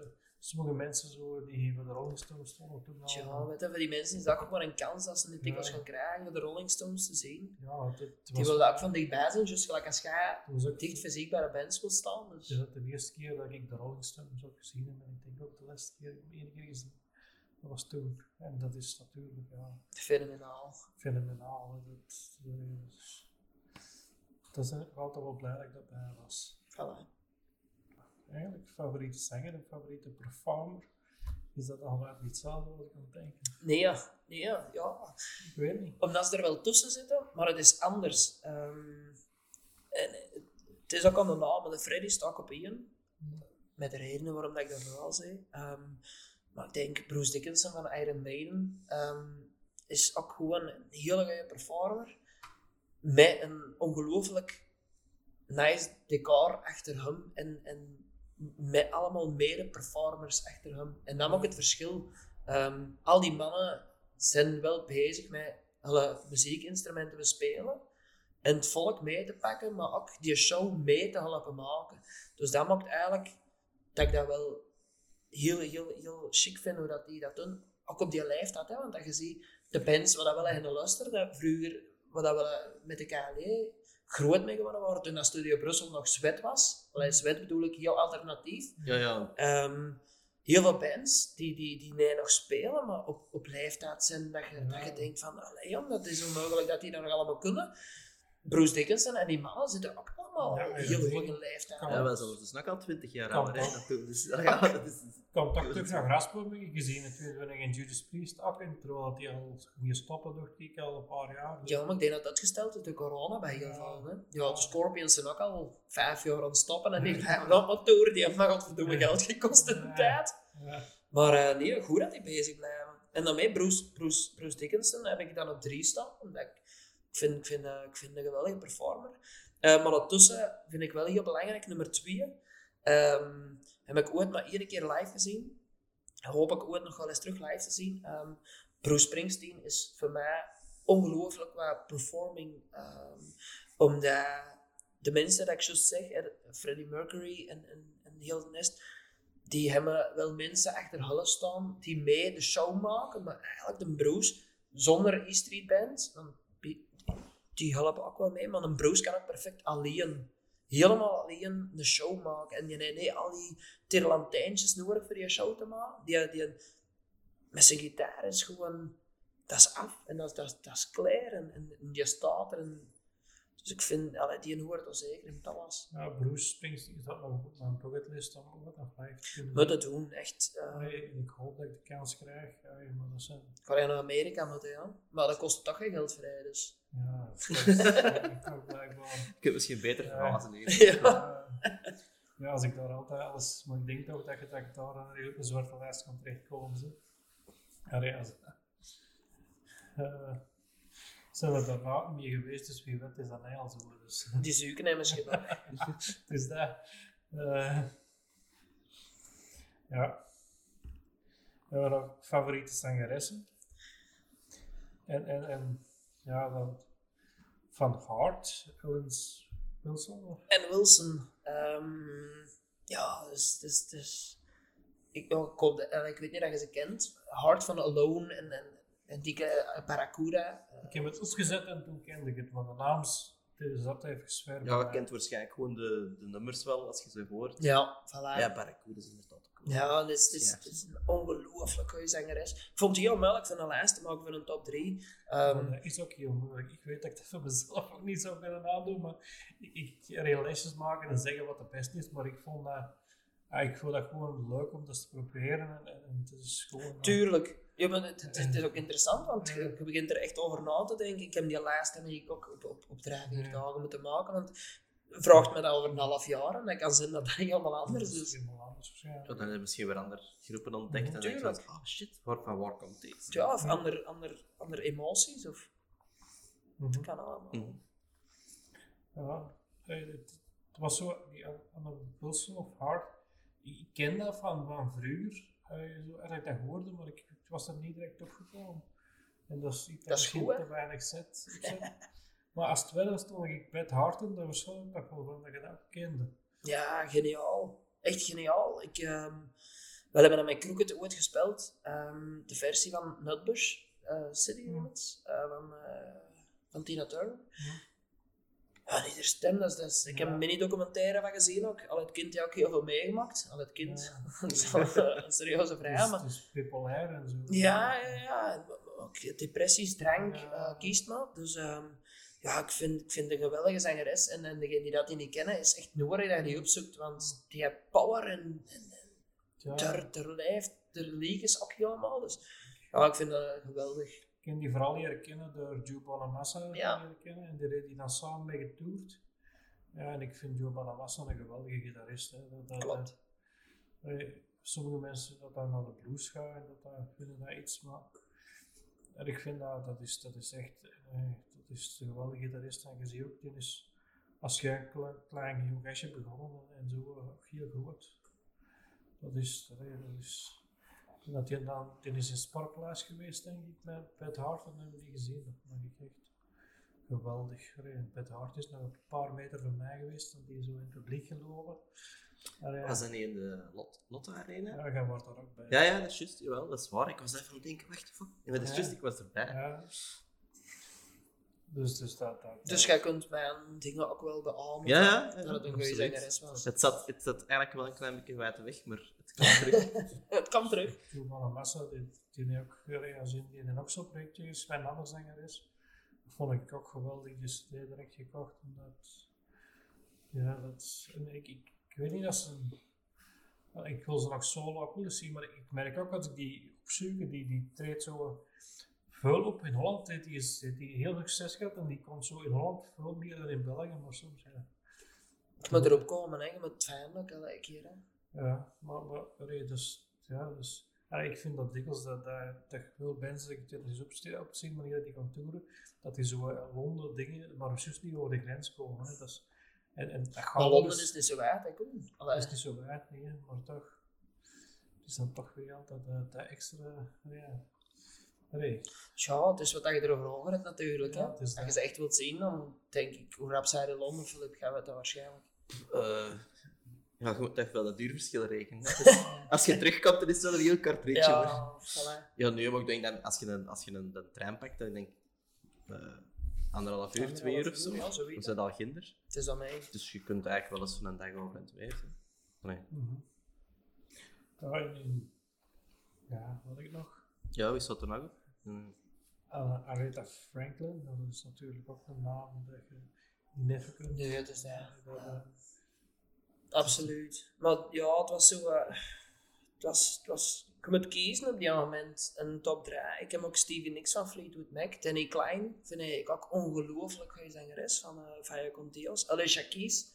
sommige mensen zo, die voor de Rolling Stones stonden toen al. Tja, weet je, voor die mensen is dat ook maar een kans dat ze niet dikwijls Ja. gaan krijgen om de Rolling Stones te zien. ja, het, het Die was, willen ook van dichtbij zijn, dus gelijk als jij was ook dicht fysiek bij de bands wil staan. Dus. ook de eerste keer dat ik de Rolling Stones ook gezien heb. En ik denk ook de laatste keer dat ik hem één keer gezien heb. Dat was toen. En dat is natuurlijk ja, Fenomenaal. fenomenaal. hè. Dat, is, dat is altijd wel blij dat ik daarbij was. Voilà. Eigenlijk, favoriete zanger en favoriete performer. Is dat al wat niet hetzelfde wat ik aan het denken? Nee, ja. nee ja. ja. Ik weet niet. Omdat ze er wel tussen zitten, maar het is anders. Ehm, en het is ook aan de naam, de Freddy staat op één. Met de redenen waarom dat ik dat vooral zei. Ehm, maar ik denk Bruce Dickinson van Iron Maiden ehm, is ook gewoon een hele goede performer. Met een ongelooflijk nice decor achter hem. En, en met allemaal mede-performers achter hem. En dat maakt het verschil. Ehm, al die mannen zijn wel bezig met alle muziekinstrumenten bespelen. En het volk mee te pakken, maar ook die show mee te helpen maken. Dus dat maakt eigenlijk dat ik dat wel heel, heel, heel chic vind hoe dat die dat doen. Ook op die leeftijd, hè, want dat je ziet de bands waar dat wel in luisterde, vroeger, waar dat we met de KLE groot mee geworden waren, toen dat Studio Brussel nog zwet was. Alleen zwet bedoel ik heel alternatief. Ja, ja. Ehm, heel veel bands die, die, die nee nog spelen, maar op, op leeftijd zijn dat je, dat je denkt van, allee, jong, dat is onmogelijk dat die dat nog allemaal kunnen. Bruce Dickinson en die mannen zitten ook allemaal Ja, heel hoge leeftijd. Ja, wij zijn dus ook al 20 jaar ouder. Dus, ja, dat is... toch terug naar Grasboom gezien. natuurlijk toen ik in Judas Priest ook in, terwijl die al ging stoppen, dacht ik al een paar jaar. Dus Ja, maar ik denk dat dat uitgesteld is door corona bij heel Ja. veel. Hè? Ja, de Scorpions zijn ook al vijf jaar aan het stoppen en die gaan wel wat toeren, die hebben maar godverdomme geld gekost in de Ja. tijd. ja, Maar eh, nee, goed dat die bezig blijven. En daarmee Bruce, Bruce, Bruce Dickinson heb ik dan op drie staan. Omdat ik, ik, vind, ik, vind, eh, ik vind een geweldige performer. Eh, maar daartussen vind ik wel heel belangrijk, nummer twee. ehm, heb ik ooit maar één keer live gezien. Hoop ik ooit nog wel eens terug live te zien. Ehm, Bruce Springsteen is voor mij ongelooflijk qua performing. ehm, omdat de mensen dat ik juist zeg, Freddie Mercury en, en, en heel de rest, die hebben wel mensen achter hullen staan die mee de show maken, maar eigenlijk de Bruce zonder E-Street Band, die, helpen ook wel mee, maar een Bruce kan ook perfect alleen, helemaal alleen de show maken. En je hebt niet al die tirlantijntjes nodig voor die show te maken. Die, die, met zijn gitaar is gewoon, dat is af en dat, is- dat, dat is klaar en, en, die staat er. En, dus ik vind, allee, die hoort er zeker in alles. ja, Bruce Springsteen is dat nog op mijn bucketlist om wat nog live te kunnen het doen, echt. eh, ik hoop dat ik de kans krijg. Ja, maar dat zijn, Ga je naar Amerika moeten, ja. Maar dat kost toch geen geld vrij, dus. Ja, dat is ook blijkbaar. Ik heb misschien beter Ja. hier. Ja. Ja, ja, als ik daar altijd alles, maar ik denk toch dat je, dat ik daar aan een zwarte lijst kan terechtkomen. Zo. Allee, als, eh, zijn we daarna niet meer geweest, dus wie weet is dat mij al zo. Dus, Die zoeken hem misschien wel. dus dat. eh, ja. We hebben ook favoriete zangeressen. En, en, en ja, dan van Hart, Ellens Wilson. En Wilson. ehm, ja, dus, dus, dus. Ik, oh, dat- eh, ik weet niet dat je ze kent. Hart van Alone en, en, en dikke eh, Barracuda. Ik heb het opgezet en toen kende ik het, want de naam is dat even gescherpt. Ja, je kent waarschijnlijk gewoon de, de nummers wel, als je ze hoort. Ja, voilà. Ja, Barracuda is inderdaad. Ja, het is, het is, het is een ongelooflijk goede zangeres. Ik vond het heel moeilijk van een lijst te maken van een top 3. Maar dat is ook heel moeilijk. Ik weet dat ik dat voor mezelf ook niet zou willen aandoen, maar ik, ik relaties maken en zeggen wat de beste is, maar ik vond dat, ja, ik vond dat gewoon leuk om dat te proberen en, en, het is gewoon... eh, Tuurlijk. Ja, maar het, is ook interessant, want je, je begint er echt over na te denken. Ik heb die lijst heb ik ook op, op, op drie, vier dagen moeten maken, want vraagt me dat over een half jaar en dan kan zijn dat dat helemaal anders is is. helemaal anders waarschijnlijk. Ja, dan heb je misschien weer andere groepen ontdekt en dan denk je oh shit, waar, van waar komt dit? Ja, of andere ander, ander emoties, of het kan allemaal. Mhm. Ja, eh, het, was zo, die Anne Wilson of Hart, ik ken dat van, van vroeger, eh, zo erg dat hoorde, maar ik, was er niet direct opgekomen. En dat is, ik Dat is goed, hè? te weinig zet. maar als het wel was, stond ik met Harten, dat was zo dat wel van dat je dat ook kende. Ja, geniaal. Echt geniaal. Ik, ehm, we hebben dat met Crooked ooit gespeeld. Ehm, de versie van Nutbush, eh, City eh, van, eh, van Tina Turner. Ja. Ja, die stem, dat is, dat is- ik heb een mini-documentaire van gezien ook. Al het kind heeft ook heel veel meegemaakt. Al het kind, Ja. dat is wel een serieuze vraag. Dus maar... het is populair en zo. Ja, ja, ja. Ook depressies, drank, Ja. kiest maar. Dus ehm, ja, ik vind, ik vind een geweldige zangeres. En, en degene die dat die niet kennen, is echt nodig dat je die opzoekt. Want die heeft power en, en, Ja, ter, ter lijf, ter leeg is ook helemaal. Dus ja, ik vind dat geweldig. Ik ken die vooral leren kennen door Joe Bonamassa Ja. leren kennen. En die heeft die dan samen mee getoerd. Ja, en ik vind Joe Bonamassa een geweldige gitarist. Hè. Dat, dat, Klopt. eh, sommige mensen dat dan naar de blues gaan en dat, dat vinden dat iets, maar en ik vind dat, dat is, dat is echt, eh, is een geweldige gitarist. En je ziet ook, die is als je een kle- klein jong gastje begonnen en zo eh, ook heel groot. Dat is, dat is, dat dat die dan, die is in Sparklaas geweest, denk ik, met Pet Hart, en hebben die gezien. Dat vond ik echt geweldig. Pet Hart is nog een paar meter van mij geweest, en die is zo in het publiek gelopen. Allee, Was dat niet in de Lot Lotto Arena? ja, jij wordt daar ook bij. Ja, ja, dat is juist. Jawel, dat is waar. Ik was even aan het denken, wacht even. Ja, maar dat is juist, ik was erbij. Ja. Dus, dus dat, dat, Dus jij kunt mijn dingen ook wel beamen. Ja, ja, Dat ja, het een goede zangeres was. Het zat, het zat eigenlijk wel een klein beetje buiten weg, maar het kwam terug. Het kan terug. Joe van Massa, die, die ook als in die een ook zo'n projectje is, mijn andere zangeres. Dat vond ik ook geweldig, dus die direct gekocht. Omdat, ja, dat is, en ik, ik, ik weet niet of ze, wel, ik wil ze nog solo ook willen zien, maar ik merk ook als ik die opzoek, die, die treedt zo veel op in Holland, die, is, die heel veel succes gehad en die komt zo in Holland veel meer dan in België, maar soms ja. Moet erop komen, hè. fijn ook elke keer. Hè. Ja, maar, maar allee, dus, ja, dus, ja, ik vind dat dikwijls dat, dat, dat veel mensen, dat ik eens opste- op zien manier die gaan toeren, dat die zo eh, Londen dingen, maar juist niet over de grens komen. Hè. Dat is, en, en dat Maar Londen is niet zo. Kom. Allee. dat is niet zo nee, maar toch. Het is dan toch weer altijd dat, dat extra, ja. Allee, Ja, het is wat je erover over hebt natuurlijk. Ja, hè. Als je dat. ze echt wilt zien, dan denk ik, hoe rap zij in Londen, Philip, gaan we dat waarschijnlijk. Eh, ja, je moet echt wel dat duurverschil rekenen. Dus als je terugkomt, dan is het wel een heel kort ritje. maar- Ja, voilà. Ja, nu maar ik denk dat als je een, als je een, een trein pakt, dan denk ik eh, anderhalf uur, twee uur of zo. Ja, Dan zoiets. zijn al ginder. Het is aan mij. Dus je kunt eigenlijk wel eens van een dag over en twee. Zo. Nee. Ja, en in, ja, wat ik nog? Ja, wie zat er nog op? Uh, Aretha Franklin, dat is natuurlijk ook een naam dat je niet even kunt. Is ja. Dat, eh, Absoluut. Maar ja, het was zo. eh, het was, het was, je moet kiezen op die moment. Een top 3. Ik heb ook Stevie Nicks van Fleetwood Mac. Danny Klein vind ik ook ongelooflijk goede zangeres van uh, Vaya Con Dios. Alicia Keys.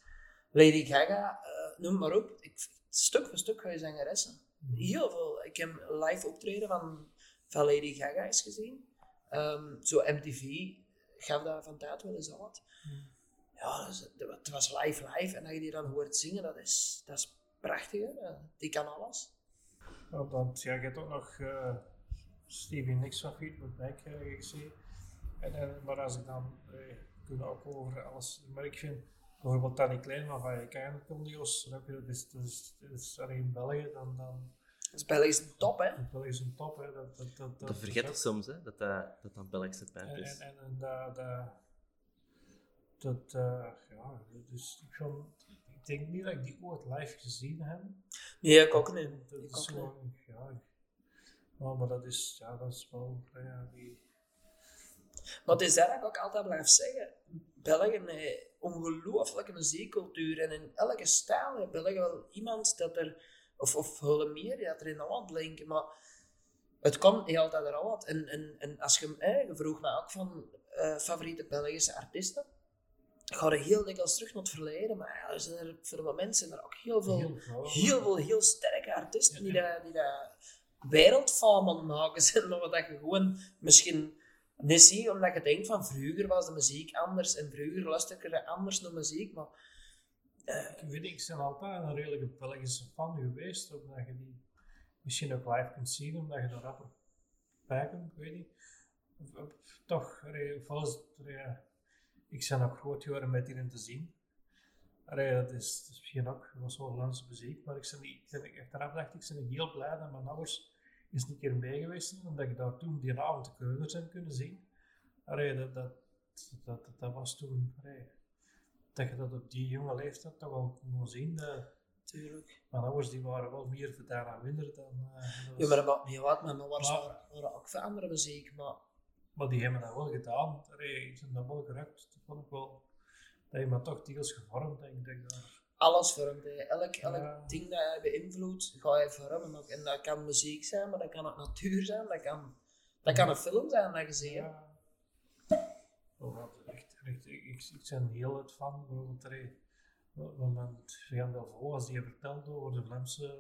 Lady Gaga. eh, noem maar op. Ik, stuk voor stuk goede zangeressen. Heel veel. Ik heb live optreden van, van Lady Gaga eens gezien. Ehm, zo MTV gaf dat van tijd wel eens uit. Ja, het was live live en dat je die dan hoort zingen, dat is, dat is prachtig. Hè? Die kan alles. Ja, want ja, je hebt ook nog uh, Stevie Nicks van Fleetwood Mac uh, gezien. En, en, maar als ik dan, kunnen ook over alles, maar ik vind bijvoorbeeld Danny Klein van Van Kijn Condios, dat is, dat is, dat is alleen in België, dan, dan Dat is Belgisch top, hè? België is een top, hè. Dat, dat, dat, Dat vergeet je soms, hè, dat dat, dat, dat Belgische En, is. en, en, en dat, dat, dat uh, ja, dus ik, vond, ik denk niet dat ik die ooit live gezien heb. Nee, ik ook niet. Dat Ik is gewoon, ja, maar, maar dat is, ja, dat is wel, ja, die, Maar het is dat ik ook altijd blijf zeggen. België heeft ongelooflijke muziekcultuur en in elke stijl heeft België wel iemand dat er, of, of hele meer, dat er in Holland linken, maar het komt niet altijd er al wat. En, en, en als je, eh, je vroeg mij ook van uh, favoriete Belgische artiesten, ik ga er heel dikwijls terug naar het verleden, maar ja, er zijn er, voor het moment zijn er ook heel veel, heel, veel, heel, veel, heel sterke artiesten die, dat, die dat wereldfaam aan het maken zijn, maar wat dat je gewoon misschien Nessie, omdat je denkt van vroeger was de muziek anders en vroeger luisterde ik er anders naar muziek, maar Ik weet niet, ik ben altijd een redelijke Belgische fan geweest, omdat je die misschien ook live kunt zien, omdat je er rapper bij ik weet niet. Toch, volgens ik ben ook groot geworden met die te zien. Dat, is, misschien ook, was wel Hollandse muziek, maar ik ben, ik ben achteraf dacht ik, ben heel blij dat mijn ouders eens een keer mee geweest zijn, omdat ik daar toen die avond de keuzers heb kunnen zien. Dat, dat, dat, dat, was toen, dat je dat op die jonge leeftijd toch wel kon zien. Dat, natuurlijk. mijn ouders die waren wel meer verdaan aan minder dan. eh, dat Ja, maar dat niet wat, maar mijn ouders Maar- waren, ook van andere muziek, maar maar die hebben dat wel gedaan. Ik heb dat wel gerukt. Dat vond ik wel. Dat je me toch deels gevormd, denk ik. Daar. alles vormt. hè. Elk, elk Ja. ding dat je beïnvloedt, ga je vormen. ook. En dat kan muziek zijn, maar dat kan ook natuur zijn, dat kan, dat kan een film zijn dat je ziet. Ja. Oh, wat, ik, ik, ik ben heel het fan. Bijvoorbeeld, wat men Jan Delvaux, als die vertelt over de Vlaamse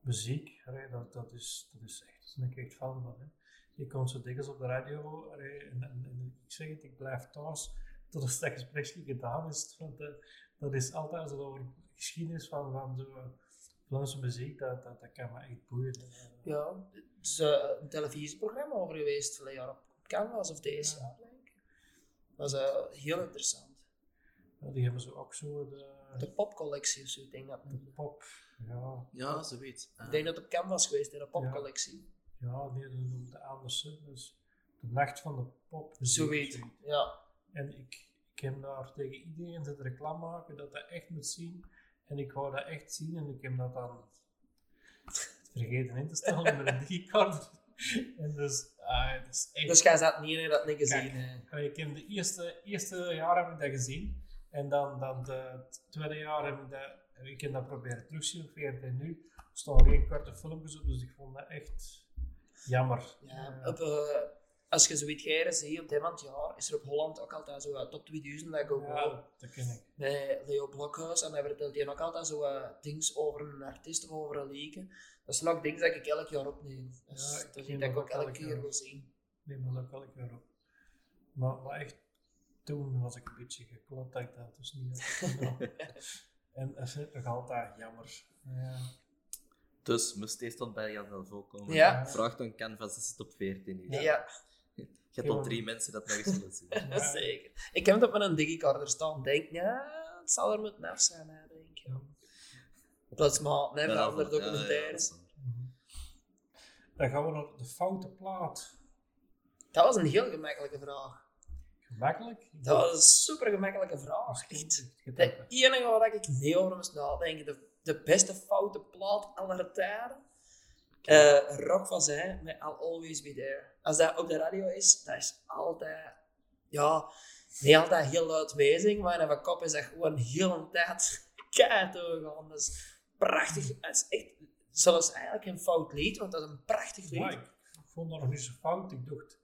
muziek, allee, dat, dat, is, dat is echt, daar ben ik echt fan van. Hè. Je komt zo dikwijls op de radio allee, en, en, en ik zeg het, ik blijf thuis tot het dat gesprek niet gedaan is. Want eh, dat is altijd zo over geschiedenis van, van de Vlaamse muziek, dat, dat, dat kan me echt boeien. hè. Ja, er is eh, een televisieprogramma over geweest, vorig jaar op Canvas of deze Ja. Dat was eh, heel interessant. Ja, die hebben zo ook zo de, De popcollectie of zo, ik denk dat het de pop. Ja, Ja, zoiets. Ah. Ik denk dat het op Canvas geweest is, de popcollectie. Ja, nee, dat noemde anders. Dus de nacht van de pop. Zoiets, ja. En ik, ik heb daar tegen iedereen zitten reclame maken dat dat echt moet zien. En ik wou dat echt zien en ik heb dat dan vergeten in te stellen met een digicard. En dus, echt... Dus jij zat niet in dat niet gezien. Kijk. hè. Allee, Ik heb de eerste, eerste jaar heb ik dat gezien. En dan, dan de, het tweede jaar heb ik dat, ik heb dat proberen terugzien op VRT nu. Er staan alleen korte filmpjes op, dus ik vond dat echt jammer. Ja, Eh, op, eh, als je zoiets gaat ziet op dit moment jaar, is er op Holland ook altijd zo eh, top 2000 dat ik ook wel. ja, dat ken ik. Bij Leo Blokhuis en hij vertelt hij ook altijd zo eh, dingen over een artiest of over een liedje. Dat zijn ook dingen dat ik elk jaar opneem. Dus Ja, ik dat is dat ik dat ook elke elk keer wil zien. neem dat ook elk jaar op. Maar, maar echt, toen was ik een beetje geklopt dat ik dat dus niet. En dat is nog altijd jammer. Ja. Dus moest eerst tot bij Jan Delvaux komen. Ja. Vraag dan Canvas is het op 14 is. Ja, Je hebt al drie mensen dat nog eens willen zien. Ja. zeker. Ik heb het op mijn digicarder staan. Denk, ja, het zal er moeten af zijn, hè, denk ik. Ja. Dat is maar net Ja, andere ja, ja, dat documentaires. Mhm. Dan gaan we naar de foute plaat. Dat was een heel gemakkelijke vraag. Gemakkelijk? Dat was een super gemakkelijke vraag. Echt. De enige waar ik niet over moest nadenken, de, de beste foute plaat aller tijden. Eh Rock van Zij met I'll Always Be There. Als dat op de radio is, dat is altijd, ja, niet altijd heel luid meezing, maar in mijn kop is dat gewoon heel een tijd keihard doorgaan. Dat is prachtig. Het is echt zelfs eigenlijk een fout lied, want dat is een prachtig lied. Ja, ik vond dat nog niet zo fout. Ik dacht,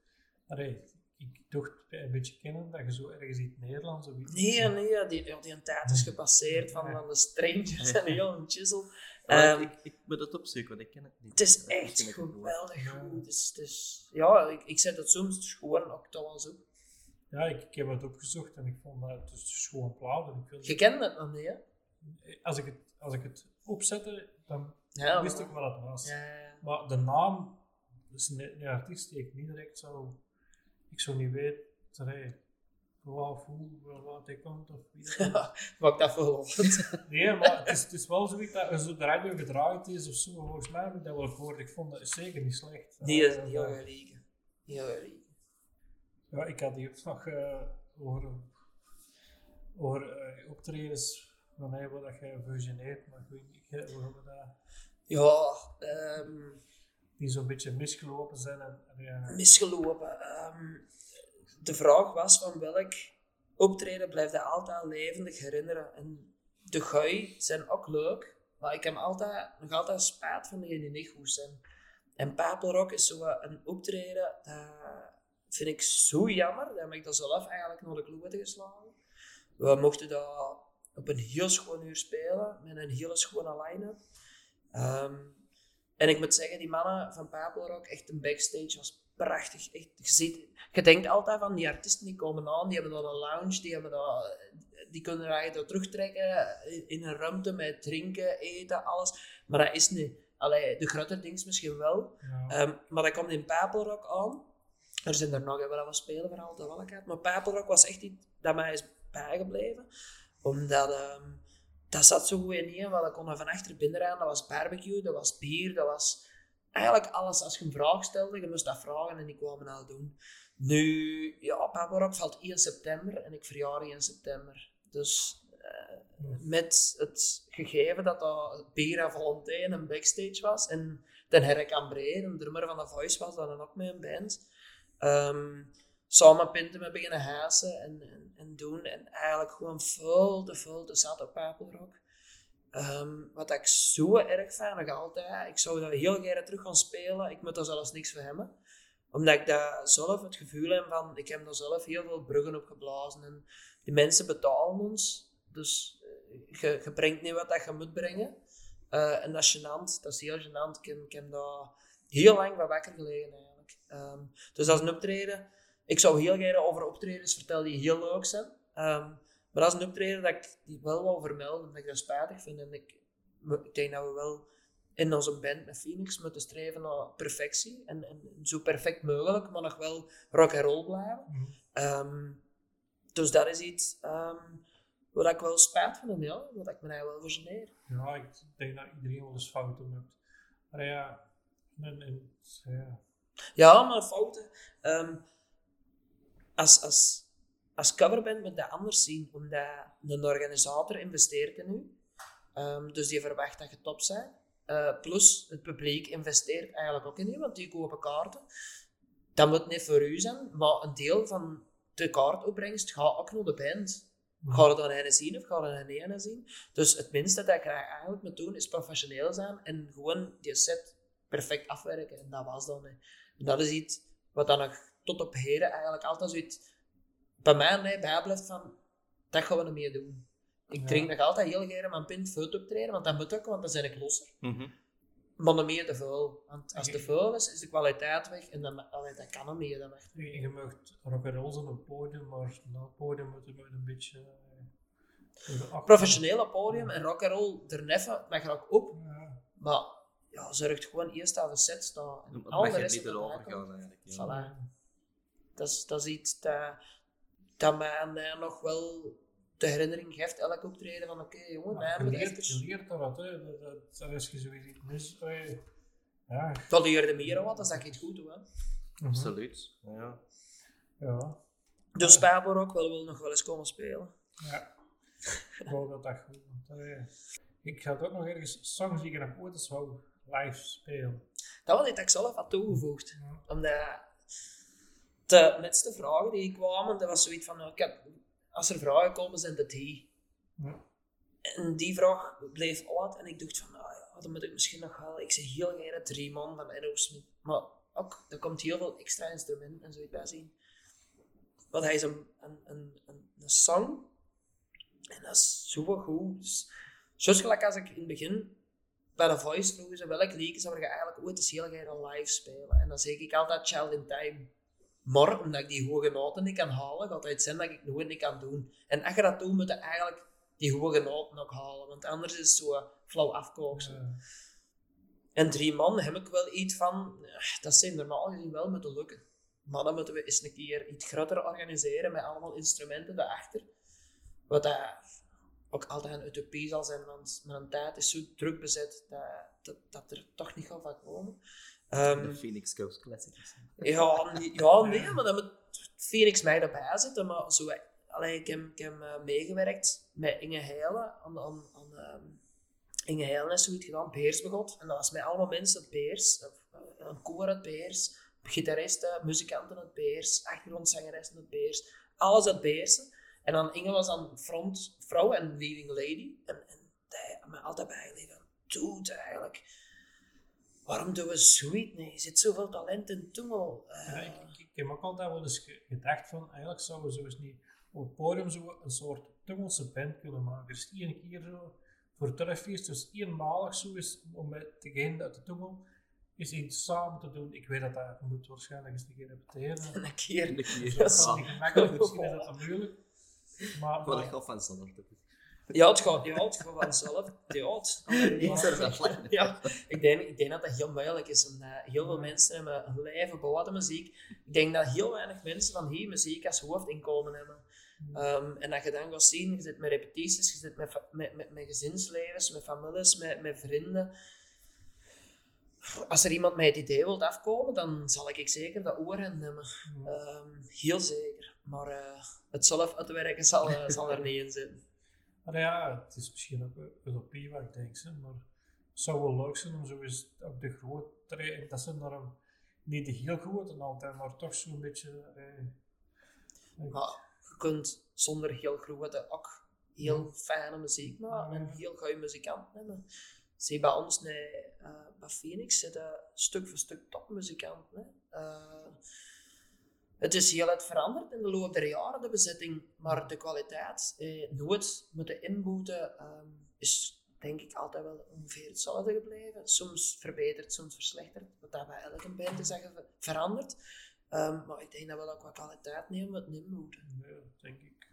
allee, ik dacht een beetje kennen dat je zo ergens in het Nederlands of iets. Nee, nee, die, ja, die tijd is gepasseerd van, van de Strangers en heel een chisel. Ehm, ik, ik moet het opzoeken, want ik ken het niet. Het is echt het geweldig Ja. goed. Het is, het is, ja, ik, ik zet het soms gewoon ook wel zo. Ja, ik, ik heb het opgezocht en ik vond dat het is gewoon plaat. Je kent het nog niet, hè? als, ik het, als ik het opzette, dan Ja, wist maar- ik wat het was. Ja, ja, ja. Maar de naam, is een, een artiest die ik niet direct zou, ik zou niet weten, waar waar waar hij komt of wie dat is. Maak dat voor Nee, maar het is, het is wel zoiets dat op de radio gedraaid is of zo. Volgens mij heb ik dat wel gehoord. Ik vond dat zeker niet slecht. Die is Eh, heel gelieken. Heel. Ja, ik had die ook nog eh, over, over eh, optredens van mij waar dat je fusioneert, maar ik weet niet hoe we dat, Ja, ehm, die zo'n beetje misgelopen zijn. En, en ja, misgelopen. Ehm, de vraag was van welk optreden blijft hij altijd levendig herinneren. En de gui zijn ook leuk, maar ik heb altijd, nog altijd spijt van die die niet goed zijn. En Papelrock is zo een optreden, dat vind ik zo jammer. Dat heb ik dat zelf eigenlijk naar de kloten geslagen. We mochten dat op een heel schoon uur spelen, met een hele schone line-up. Ehm, en ik moet zeggen, die mannen van Papelrock, echt een backstage was prachtig. Echt, je, ziet, je denkt altijd van die artiesten die komen aan, die hebben dan een lounge, die, hebben dat, die kunnen eigenlijk terugtrekken in- een ruimte met drinken, eten, alles. Maar dat is niet. Allee, de grote dings misschien wel. Ja. Ehm, maar dat komt in Papelrock aan. Er zijn er nog wel wat spelen voor altijd wel gehad. Maar Papelrock was echt iets dat mij is bijgebleven. Omdat ehm, dat zat zo goed in één. Want ik kon er van achter binnenrijden. Dat was barbecue, dat was bier, dat was eigenlijk alles. Als je een vraag stelde, je moest dat vragen en die kwamen al doen. Nu, ja, Papelrock valt 1 september en ik verjaar 1 september. Dus eh, met het gegeven dat dat Pera Valentijn een backstage was en Den Herk Ambré, een drummer van The Voice, was dan ook mee een band. Ehm, samen pinten met beginnen hijsen en, en, en doen. En eigenlijk gewoon veel te veel te zat op Papelrock. Ehm, wat ik zo erg vind, nog altijd. Ik zou dat heel graag terug gaan spelen. Ik moet daar zelfs niks voor hebben. Omdat ik dat zelf het gevoel heb van, ik heb daar zelf heel veel bruggen op geblazen. En die mensen betalen ons. Dus eh, je, brengt niet wat dat je moet brengen. Eh, en dat is gênant. Dat is heel gênant. Ik heb, daar heel lang van wakker gelegen eigenlijk. Ehm, dus dat is een optreden. Ik zou heel graag over optredens vertellen die heel leuk zijn. Ehm, maar dat is een optreden dat ik die wel wil vermelden, omdat ik dat spijtig vind. En ik, ik denk dat we wel in onze band met Phoenix moeten streven naar perfectie. En, en zo perfect mogelijk, maar nog wel rock and roll blijven. Mhm. Ehm, dus dat is iets wat ik wel spijt van hem, ja. Wat ik me eigenlijk wel vergeneer. Ja, ik denk dat iedereen wel eens fouten maakt. Maar ja, en, en, ja. Ja, maar fouten. Ehm, als, als, als coverband moet dat anders zien, omdat een organisator investeert in u. Ehm, dus die verwacht dat je top bent. Eh, plus, het publiek investeert eigenlijk ook in u, want die kopen kaarten. Dat moet niet voor u zijn, maar een deel van de kaartopbrengst gaat ook naar de band. Ga je dan een zien of ga je dan een zien? Dus het minste dat ik eigenlijk moet doen, is professioneel zijn en gewoon die set perfect afwerken. En dat was dan. Hè. En dat is iets wat dan nog tot op heden eigenlijk altijd zoiets bij mij nee, bijblijft van, dat gaan we niet meer doen. Ik Ja. drink nog altijd heel graag mijn pint fout optreden, want dat moet ook, want dan ben ik losser. Mhm. Maar niet meer te veel. Want als Oké. te veel is, is de kwaliteit weg en dan, allee, dat kan niet meer. Dat mag. Je, je mag rock'n'roll zijn op het podium, maar na het podium moet je nooit een beetje... eh, even achter- Professioneel op podium en rock'n'roll er neffen, mag er ook op. Ja, Maar ja, zorgt gewoon eerst aan de set staan. En Dan al mag de je rest niet erover gaan eigenlijk. ja. Voilà. Dat is, dat is iets dat, dat mij nog wel de herinnering geeft, elk optreden van oké jongen, wij je, leert, je even... leert er wat, hè. Dat, dat, dat is je zoiets iets mis. Ja. Dat leerde meer wat, als dat ik het goed. Hè. mhm. Absoluut. Ja. Ja. Dus Papelrock wil wel nog wel eens komen spelen. Ja. Ik hoop dat dat goed Ik ga het ook nog ergens songs die ik nog ooit eens wou live spelen. Dat was iets dat ik zelf had toegevoegd. Ja. Omdat de netste vragen die kwamen, dat was zoiets van, nou, ik heb, als er vragen komen, zijn het die. Ja. En die vraag bleef uit en ik dacht van, nou ja, dan moet ik misschien nog wel, ik zeg heel graag drie man van Enno Smit. Maar ook, er komt heel veel extra instrumenten en zoiets bij zien. Want hij is een, een, een, een, een song en dat is zo goed. Dus, zoals gelijk als ik in het begin bij de Voice vroegen ze welk liedje zou je eigenlijk ooit eens heel graag live spelen. En dan zeg ik altijd Child in Time. Maar omdat ik die hoge noten niet kan halen, gaat het zijn dat ik nooit niet kan doen. En als je dat doet, moet je eigenlijk die hoge noten ook halen. Want anders is het zo flauw afkooksen. Eh, En drie man heb ik wel iets van, eh, dat zijn normaal gezien wel moeten lukken. Maar dan moeten we eens een keer iets groter organiseren met allemaal instrumenten daarachter. Wat dat ook altijd een utopie zal zijn, want mijn tijd is zo druk bezet dat, dat, dat er toch niet gaat van komen. Ehm, De Phoenix Coast Classics. ja, ja, nee, maar dan moet Phoenix mij erbij zitten. Maar zo, allee, ik heb, ik heb eh, meegewerkt met Inge Heilen. Aan, aan, aan, ehm, Inge Heilen heeft zoiets gedaan, Beersbegot. En dat was met allemaal mensen uit Beers. of, eh, Een koor uit Beers, gitaristen, muzikanten uit Beers, achtergrondzangeressen uit Beers. Alles uit Beersen. En dan Inge was dan frontvrouw en leading lady. En, en die heeft me altijd bijgeleerd van, dude, eigenlijk... Waarom doen we zoiets? Nee, er zit zoveel talent in Toemel. Eh, Ja, ik, ik, ik heb ook altijd wel eens ge- gedacht van, eigenlijk zouden we zo eens niet op het podium zo een soort Tungelse band kunnen maken. Dus één keer zo voor turffeest, dus eenmalig zo is om met degene uit de Tungel is iets samen te doen. Ik weet dat dat moet waarschijnlijk eens een keer repeteren. Een keer. Een keer. Dat is niet gemakkelijk, misschien is dat moeilijk. Maar, Maar dat maar het gaat, ja, het gaat vanzelf. Ja, het- Ik zou er wel lachen. ja, ik denk, ik denk dat dat heel moeilijk is. Omdat heel veel mensen hebben een leven buiten muziek. Ik denk dat heel weinig mensen van hier muziek als hoofdinkomen hebben. Ehm, en dat je dan gaat zien, je zit met repetities, je zit met, met, met, met gezinslevens, met families, met, met vrienden. Als er iemand met het idee wilt afkomen, dan zal ik zeker dat oor nemen. Heel zeker. Maar eh, het zelf uitwerken zal, eh, zal er niet in zitten. Maar ja, het is misschien ook een utopie wat ik denk, hè, maar het zou wel leuk zijn om zo eens ook de grote dat zijn daarom niet de heel grote altijd, maar toch zo'n beetje. Eh, Maar je kunt zonder heel grote ook heel fijne muziek maken en heel goede muzikanten hebben. Zie bij ons, nee, eh, bij Phoenix zitten stuk voor stuk topmuzikanten. Het is heel het veranderd in de loop der jaren, de bezetting, maar de kwaliteit, eh, nooit moeten inboeten, ehm, is denk ik altijd wel ongeveer hetzelfde gebleven. Soms verbeterd, soms verslechterd, wat dat bij elke band is dat ge- verandert. Ehm, maar ik denk dat we ook wat kwaliteit nemen met het inboeten. nee, dat denk ik.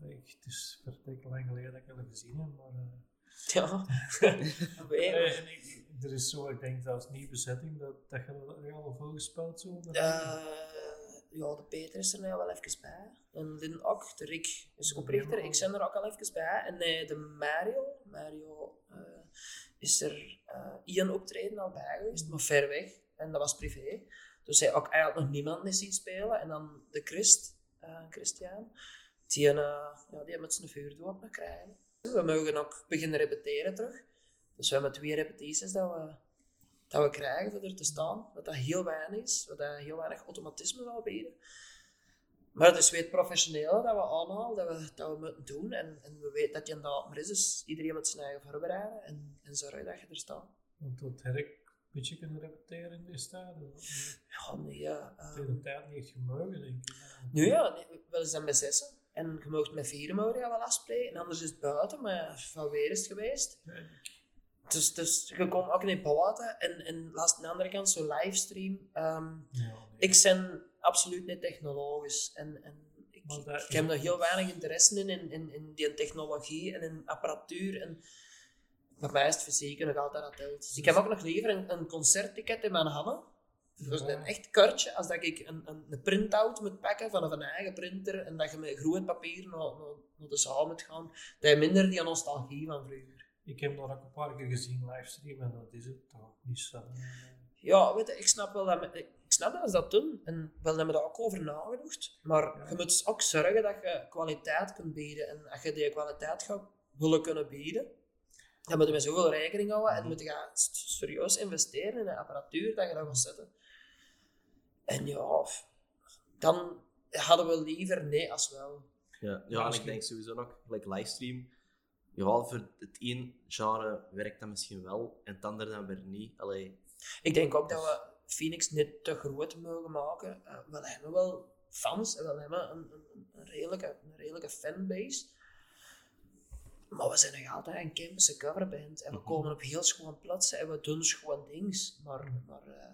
Ik, het is verdikke lang geleden dat ik het gezien heb, maar. eh, Ja, en ik- er is zo, ik denk dat als nieuwe bezetting, dat, dat je dat al veel gespeeld zo. dat- ja, de Peter is er nu wel even bij. En Lin ook, de Rick is oprichter. Ik ben er ook al even bij. En eh, de Mario, Mario eh, is er eh één optreden al bij geweest, maar ver weg. En dat was privé. Dus hij ook eigenlijk nog niemand niet zien spelen. En dan de Christ, Christian, die, ja, die met zijn vuurdoop nog krijgen. We mogen ook beginnen repeteren terug. Dus we hebben twee repetities dat we dat we krijgen voor er te staan, wat dat heel weinig is, wat dat heel weinig automatisme zal bieden. Maar het is weer het professionele dat we aanhalen, dat we, dat we moeten doen. En, en we weten dat je inderdaad maar is, dus iedereen moet zijn eigen voorbereiden en, en zorgen dat je er staat. Want dat heb ik een beetje kunnen repeteren in deze tijd. Dat Ja, nee, ja. heeft ehm, de tijd niet echt gemogen, denk ik. nu ja, nee, wel eens dan met zessen. En je mag met vier mogen wel afspreken. En anders is het buiten, maar van weer is het geweest. Ja, ik- Dus, dus je komt ook in buiten. En, en laatst aan de andere kant, zo'n livestream. ehm, ja. Ik ben absoluut niet technologisch. En, en ik, ik heb daar heel weinig interesse in, in, in, in die technologie en in apparatuur. En voor mij is het fysiek nog altijd dat telt. Dus ik heb ook nog liever een, een concertticket in mijn handen. Dus Ja. een echt kaartje, als dat ik een, een, een print-out moet pakken van een eigen printer en dat je met groot papier naar, naar, naar de zaal moet gaan. Dat je minder die nostalgie van vroeger. Ik heb dat ook een paar keer gezien livestream en dat is het toch niet zo. Ja, weet je, ik snap wel dat, me- ik snap dat ze dat doen. En wel hebben we daar ook over nagedacht. Maar Ja. je moet ook zorgen dat je kwaliteit kunt bieden. En als je die kwaliteit gaat willen kunnen bieden, dan moet je met zoveel rekening houden. En moet je s- serieus investeren in de apparatuur dat je dat gaat zetten. En ja, dan hadden we liever nee als wel. Ja, ja en ik denk sowieso nog, like livestream, ja, voor het één genre werkt dat misschien wel, en het andere dan weer niet. Allee, Ik denk ook dat we Phoenix niet te groot mogen maken. Eh, we hebben wel fans en we hebben een, een, een, redelijke, een redelijke fanbase. Maar we zijn nog altijd een campus coverband. En we Mhm. komen op heel schoon plaatsen en we doen schoon dings. Maar, maar eh,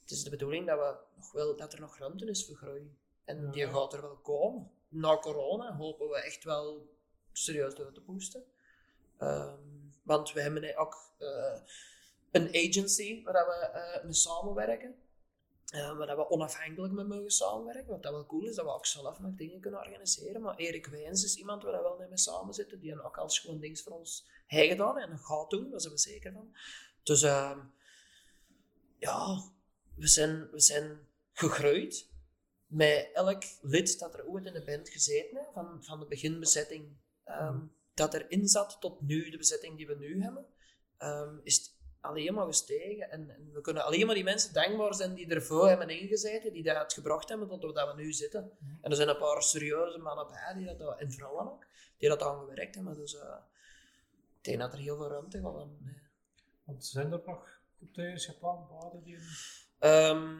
het is de bedoeling dat, we nog wel, dat er nog ruimte is voor groei. En Ja. die gaat er wel komen. Na corona hopen we echt wel serieus door te boosten. Ehm, want we hebben ook eh, een agency waar we eh, mee samenwerken. Eh, waar we onafhankelijk mee mogen samenwerken. Wat dat wel cool is, dat we ook zelf nog dingen kunnen organiseren. Maar Erik Wijns is iemand waar we wel mee samen zitten, die ook al gewoon dingen voor ons heeft gedaan en gaat doen, daar zijn we zeker van. Dus ehm, ja, we zijn, we zijn gegroeid met elk lid dat er ooit in de band gezeten heeft, van, van de beginbezetting ehm, dat erin zat tot nu, de bezetting die we nu hebben, ehm, is het alleen maar gestegen. En, en we kunnen alleen maar die mensen dankbaar zijn die ervoor hebben ingezeten, die dat gebracht hebben tot waar we nu zitten. En er zijn een paar serieuze mannen bij, die dat, en vrouwen ook, die dat aan gewerkt hebben. Dus eh, ik denk dat er heel veel ruimte gaat. Want zijn er nog de Japan baden die. Ehm,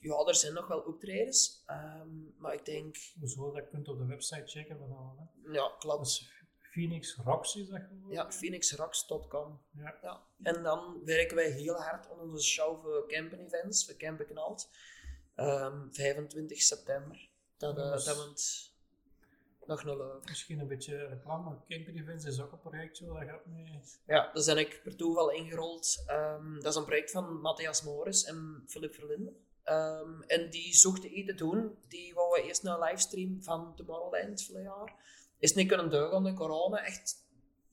ja, er zijn nog wel optredens, ehm, maar ik denk, Zo dat kunt op de website checken van ja, klopt. is Phoenix Rocks is dat gewoon? Ja, phoenixrocks.com. Ja. Ja. En dan werken wij heel hard aan onze show voor camping events, voor Campen Knalt. Ehm 25 september. Dat, dat wordt nog leuk. Misschien een beetje reclame. Camping Events is ook een projectje waar gaat mee. Ja, daar ben ik per toeval ingerold. Ehm, dat is een project van Matthias Morris en Philip Verlinden. Ehm, en die zochten iets te doen. Die wouden eerst een livestream van Tomorrowland vorig jaar. Is niet kunnen doen onder corona. Echt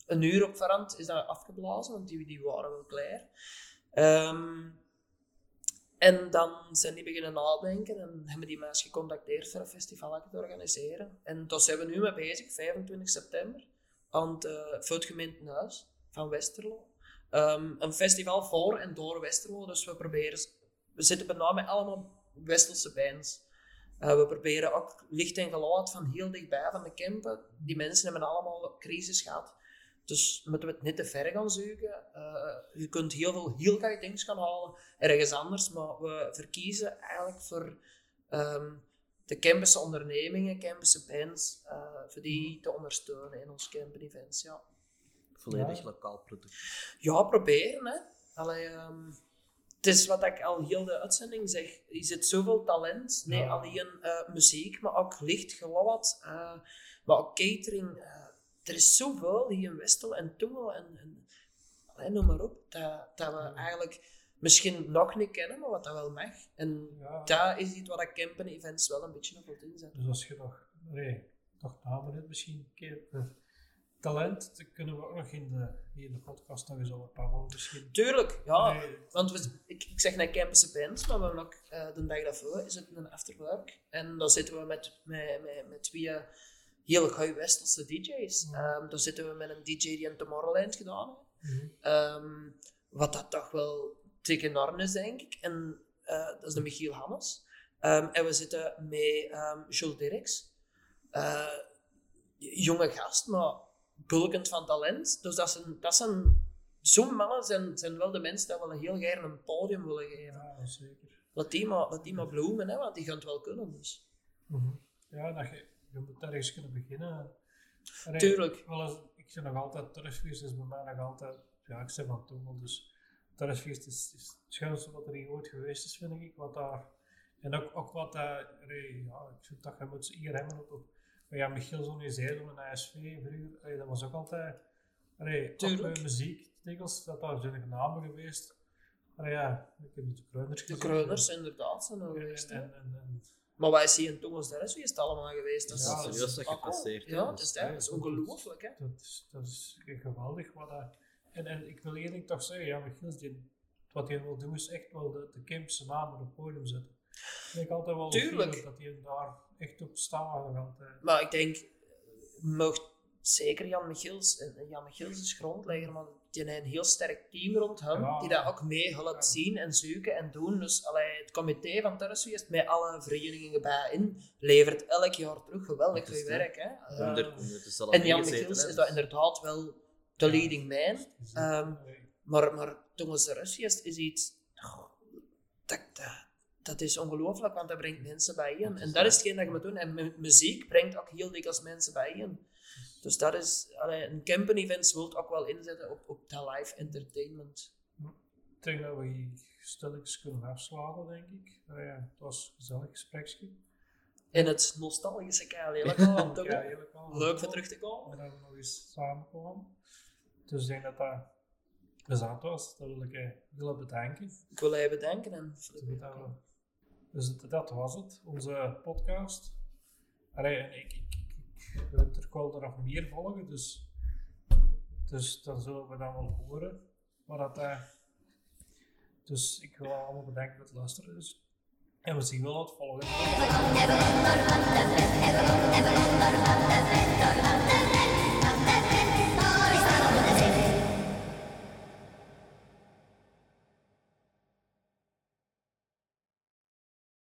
een uur op verand is dat afgeblazen, want die, die waren wel klaar. Ehm, en dan zijn die beginnen nadenken en hebben die mensen gecontacteerd voor een festival te organiseren. En daar zijn we nu mee bezig, 25 september, aan het, uh, voor van Westerlo. Ehm, een festival voor en door Westerlo, dus we proberen, we zitten name met allemaal Westelse bands. Uh, we proberen ook licht en geluid van heel dichtbij van de campen. Die mensen hebben allemaal crisis gehad. Dus moeten we het niet te ver gaan zoeken. Uh, je kunt heel veel heel dingen gaan halen ergens anders, maar we verkiezen eigenlijk voor um, de campus ondernemingen, campus bands, uh, voor die te ondersteunen in ons camping events. Ja. Volledig Ja. lokaal product. Ja, proberen. Hè. Allee, ehm, het is wat ik al heel de uitzending zeg. Er zit zoveel talent. Niet Ja. alleen uh, muziek, maar ook licht, uh, maar ook catering. Er is zoveel hier in Westel en Toemel en, en allee, noem maar op, dat, dat we eigenlijk misschien nog niet kennen, maar wat dat wel mag. En Ja. dat is iets wat ik campen events wel een beetje op wil inzetten. Dus als je nog, nee, nog namen hebt misschien een keer voor talent, dan kunnen we ook nog in de, hier in de podcast nog eens over babbelen misschien. Tuurlijk, ja. Nee, Want we, ik, ik zeg net campus bands, maar we hebben ook uh, de dag daarvoor is het een afterwork. En dan zitten we met, met, met, met twee heel goede Westelse DJ's. Ja. Um, dan zitten we met een DJ die in Tomorrowland gedaan heeft. mhm. Um, wat dat toch wel enorm is, denk ik. En uh, dat is de Michiel Hannes. Um, en we zitten met Jules Dirks. Uh, jonge gast, maar bulkend van talent. Dus dat zijn, dat zijn zo'n mannen zijn, zijn wel de mensen die wel heel graag een podium willen geven. Ja, zeker. Laat die maar, laat die maar bloemen, hè, want die gaan het wel kunnen. Dus. Mhm. Ja, dat je moet ergens kunnen beginnen. Allee, Tuurlijk. Wel eens, ik zeg nog altijd, turfeest is bij mij nog altijd, ja, ik zeg van toen, dus turfeest is, is het schoonste wat er hier ooit geweest is, vind ik. Wat daar, en ook, ook wat daar, allee, ja, ik vind dat je moet ze hier hebben op, op ja, Michiel organiseerde met ASV vroeger, allee, dat was ook altijd, allee, Tuurlijk. bij muziek, dikwijls, dat daar zijn namen geweest. Allee, ja, ik heb de Kreuners De gezien. Kreuners, inderdaad, zijn er geweest. en, en, Maar wij zien in Thomas Dennis, wie is het allemaal geweest? Dat is, Ja, dat is serieus dat ook gepasseerd. Ja, dat is, dat is ongelooflijk. Hè? Dat is, dat is geweldig. Wat dat, en, en ik wil één ding toch zeggen, ja, Michiels, die, wat hij wil doen is echt wel de, de Kempse naam op het podium zetten. Ik denk altijd wel Tuurlijk. dat hij daar echt op staat. Nog altijd. Maar ik denk, mocht zeker Jan Michiels, en Jan Michiels is grondlegger, maar die een heel sterk team rond hem, Ja. die dat ook mee helpt Ja. zien en zoeken en doen. Dus allee, het comité van Turfsfeest, met alle verenigingen bij in, levert elk jaar terug geweldig veel werk. Hè? Is al en Jan Michiels is dat inderdaad wel de Ja. leading man. Ehm, nee, Maar, maar Thomas de Russiest is iets. oh, dat, dat, dat is ongelooflijk, want dat brengt mensen bijeen. En dat is hetgeen dat je moet doen. En mu- muziek brengt ook heel dikwijls mensen bijeen. Dus dat is. Allee, een camping events wilt ook wel inzetten op, op dat live entertainment. ik denk dat we hier stilletjes kunnen afslaan, denk ik. Nou ja, het was een gezellig gespreksje. In het nostalgische KL, helemaal wel. Leuk voor terug te komen. Maar dat we nog eens samenkomen. Dus ik denk dat dat plezant was. Dat wil ik je willen bedanken. Ik wil je bedanken. En Dus dat, was het, onze podcast. Allee, en ik, ik, ik, ik weet, er komen er nog meer volgen, dus, dus dan zullen we dan wel horen. Maar dat, eh, dus ik wil allemaal bedanken voor het luisteren. Dus, en we zien wel wat volgen.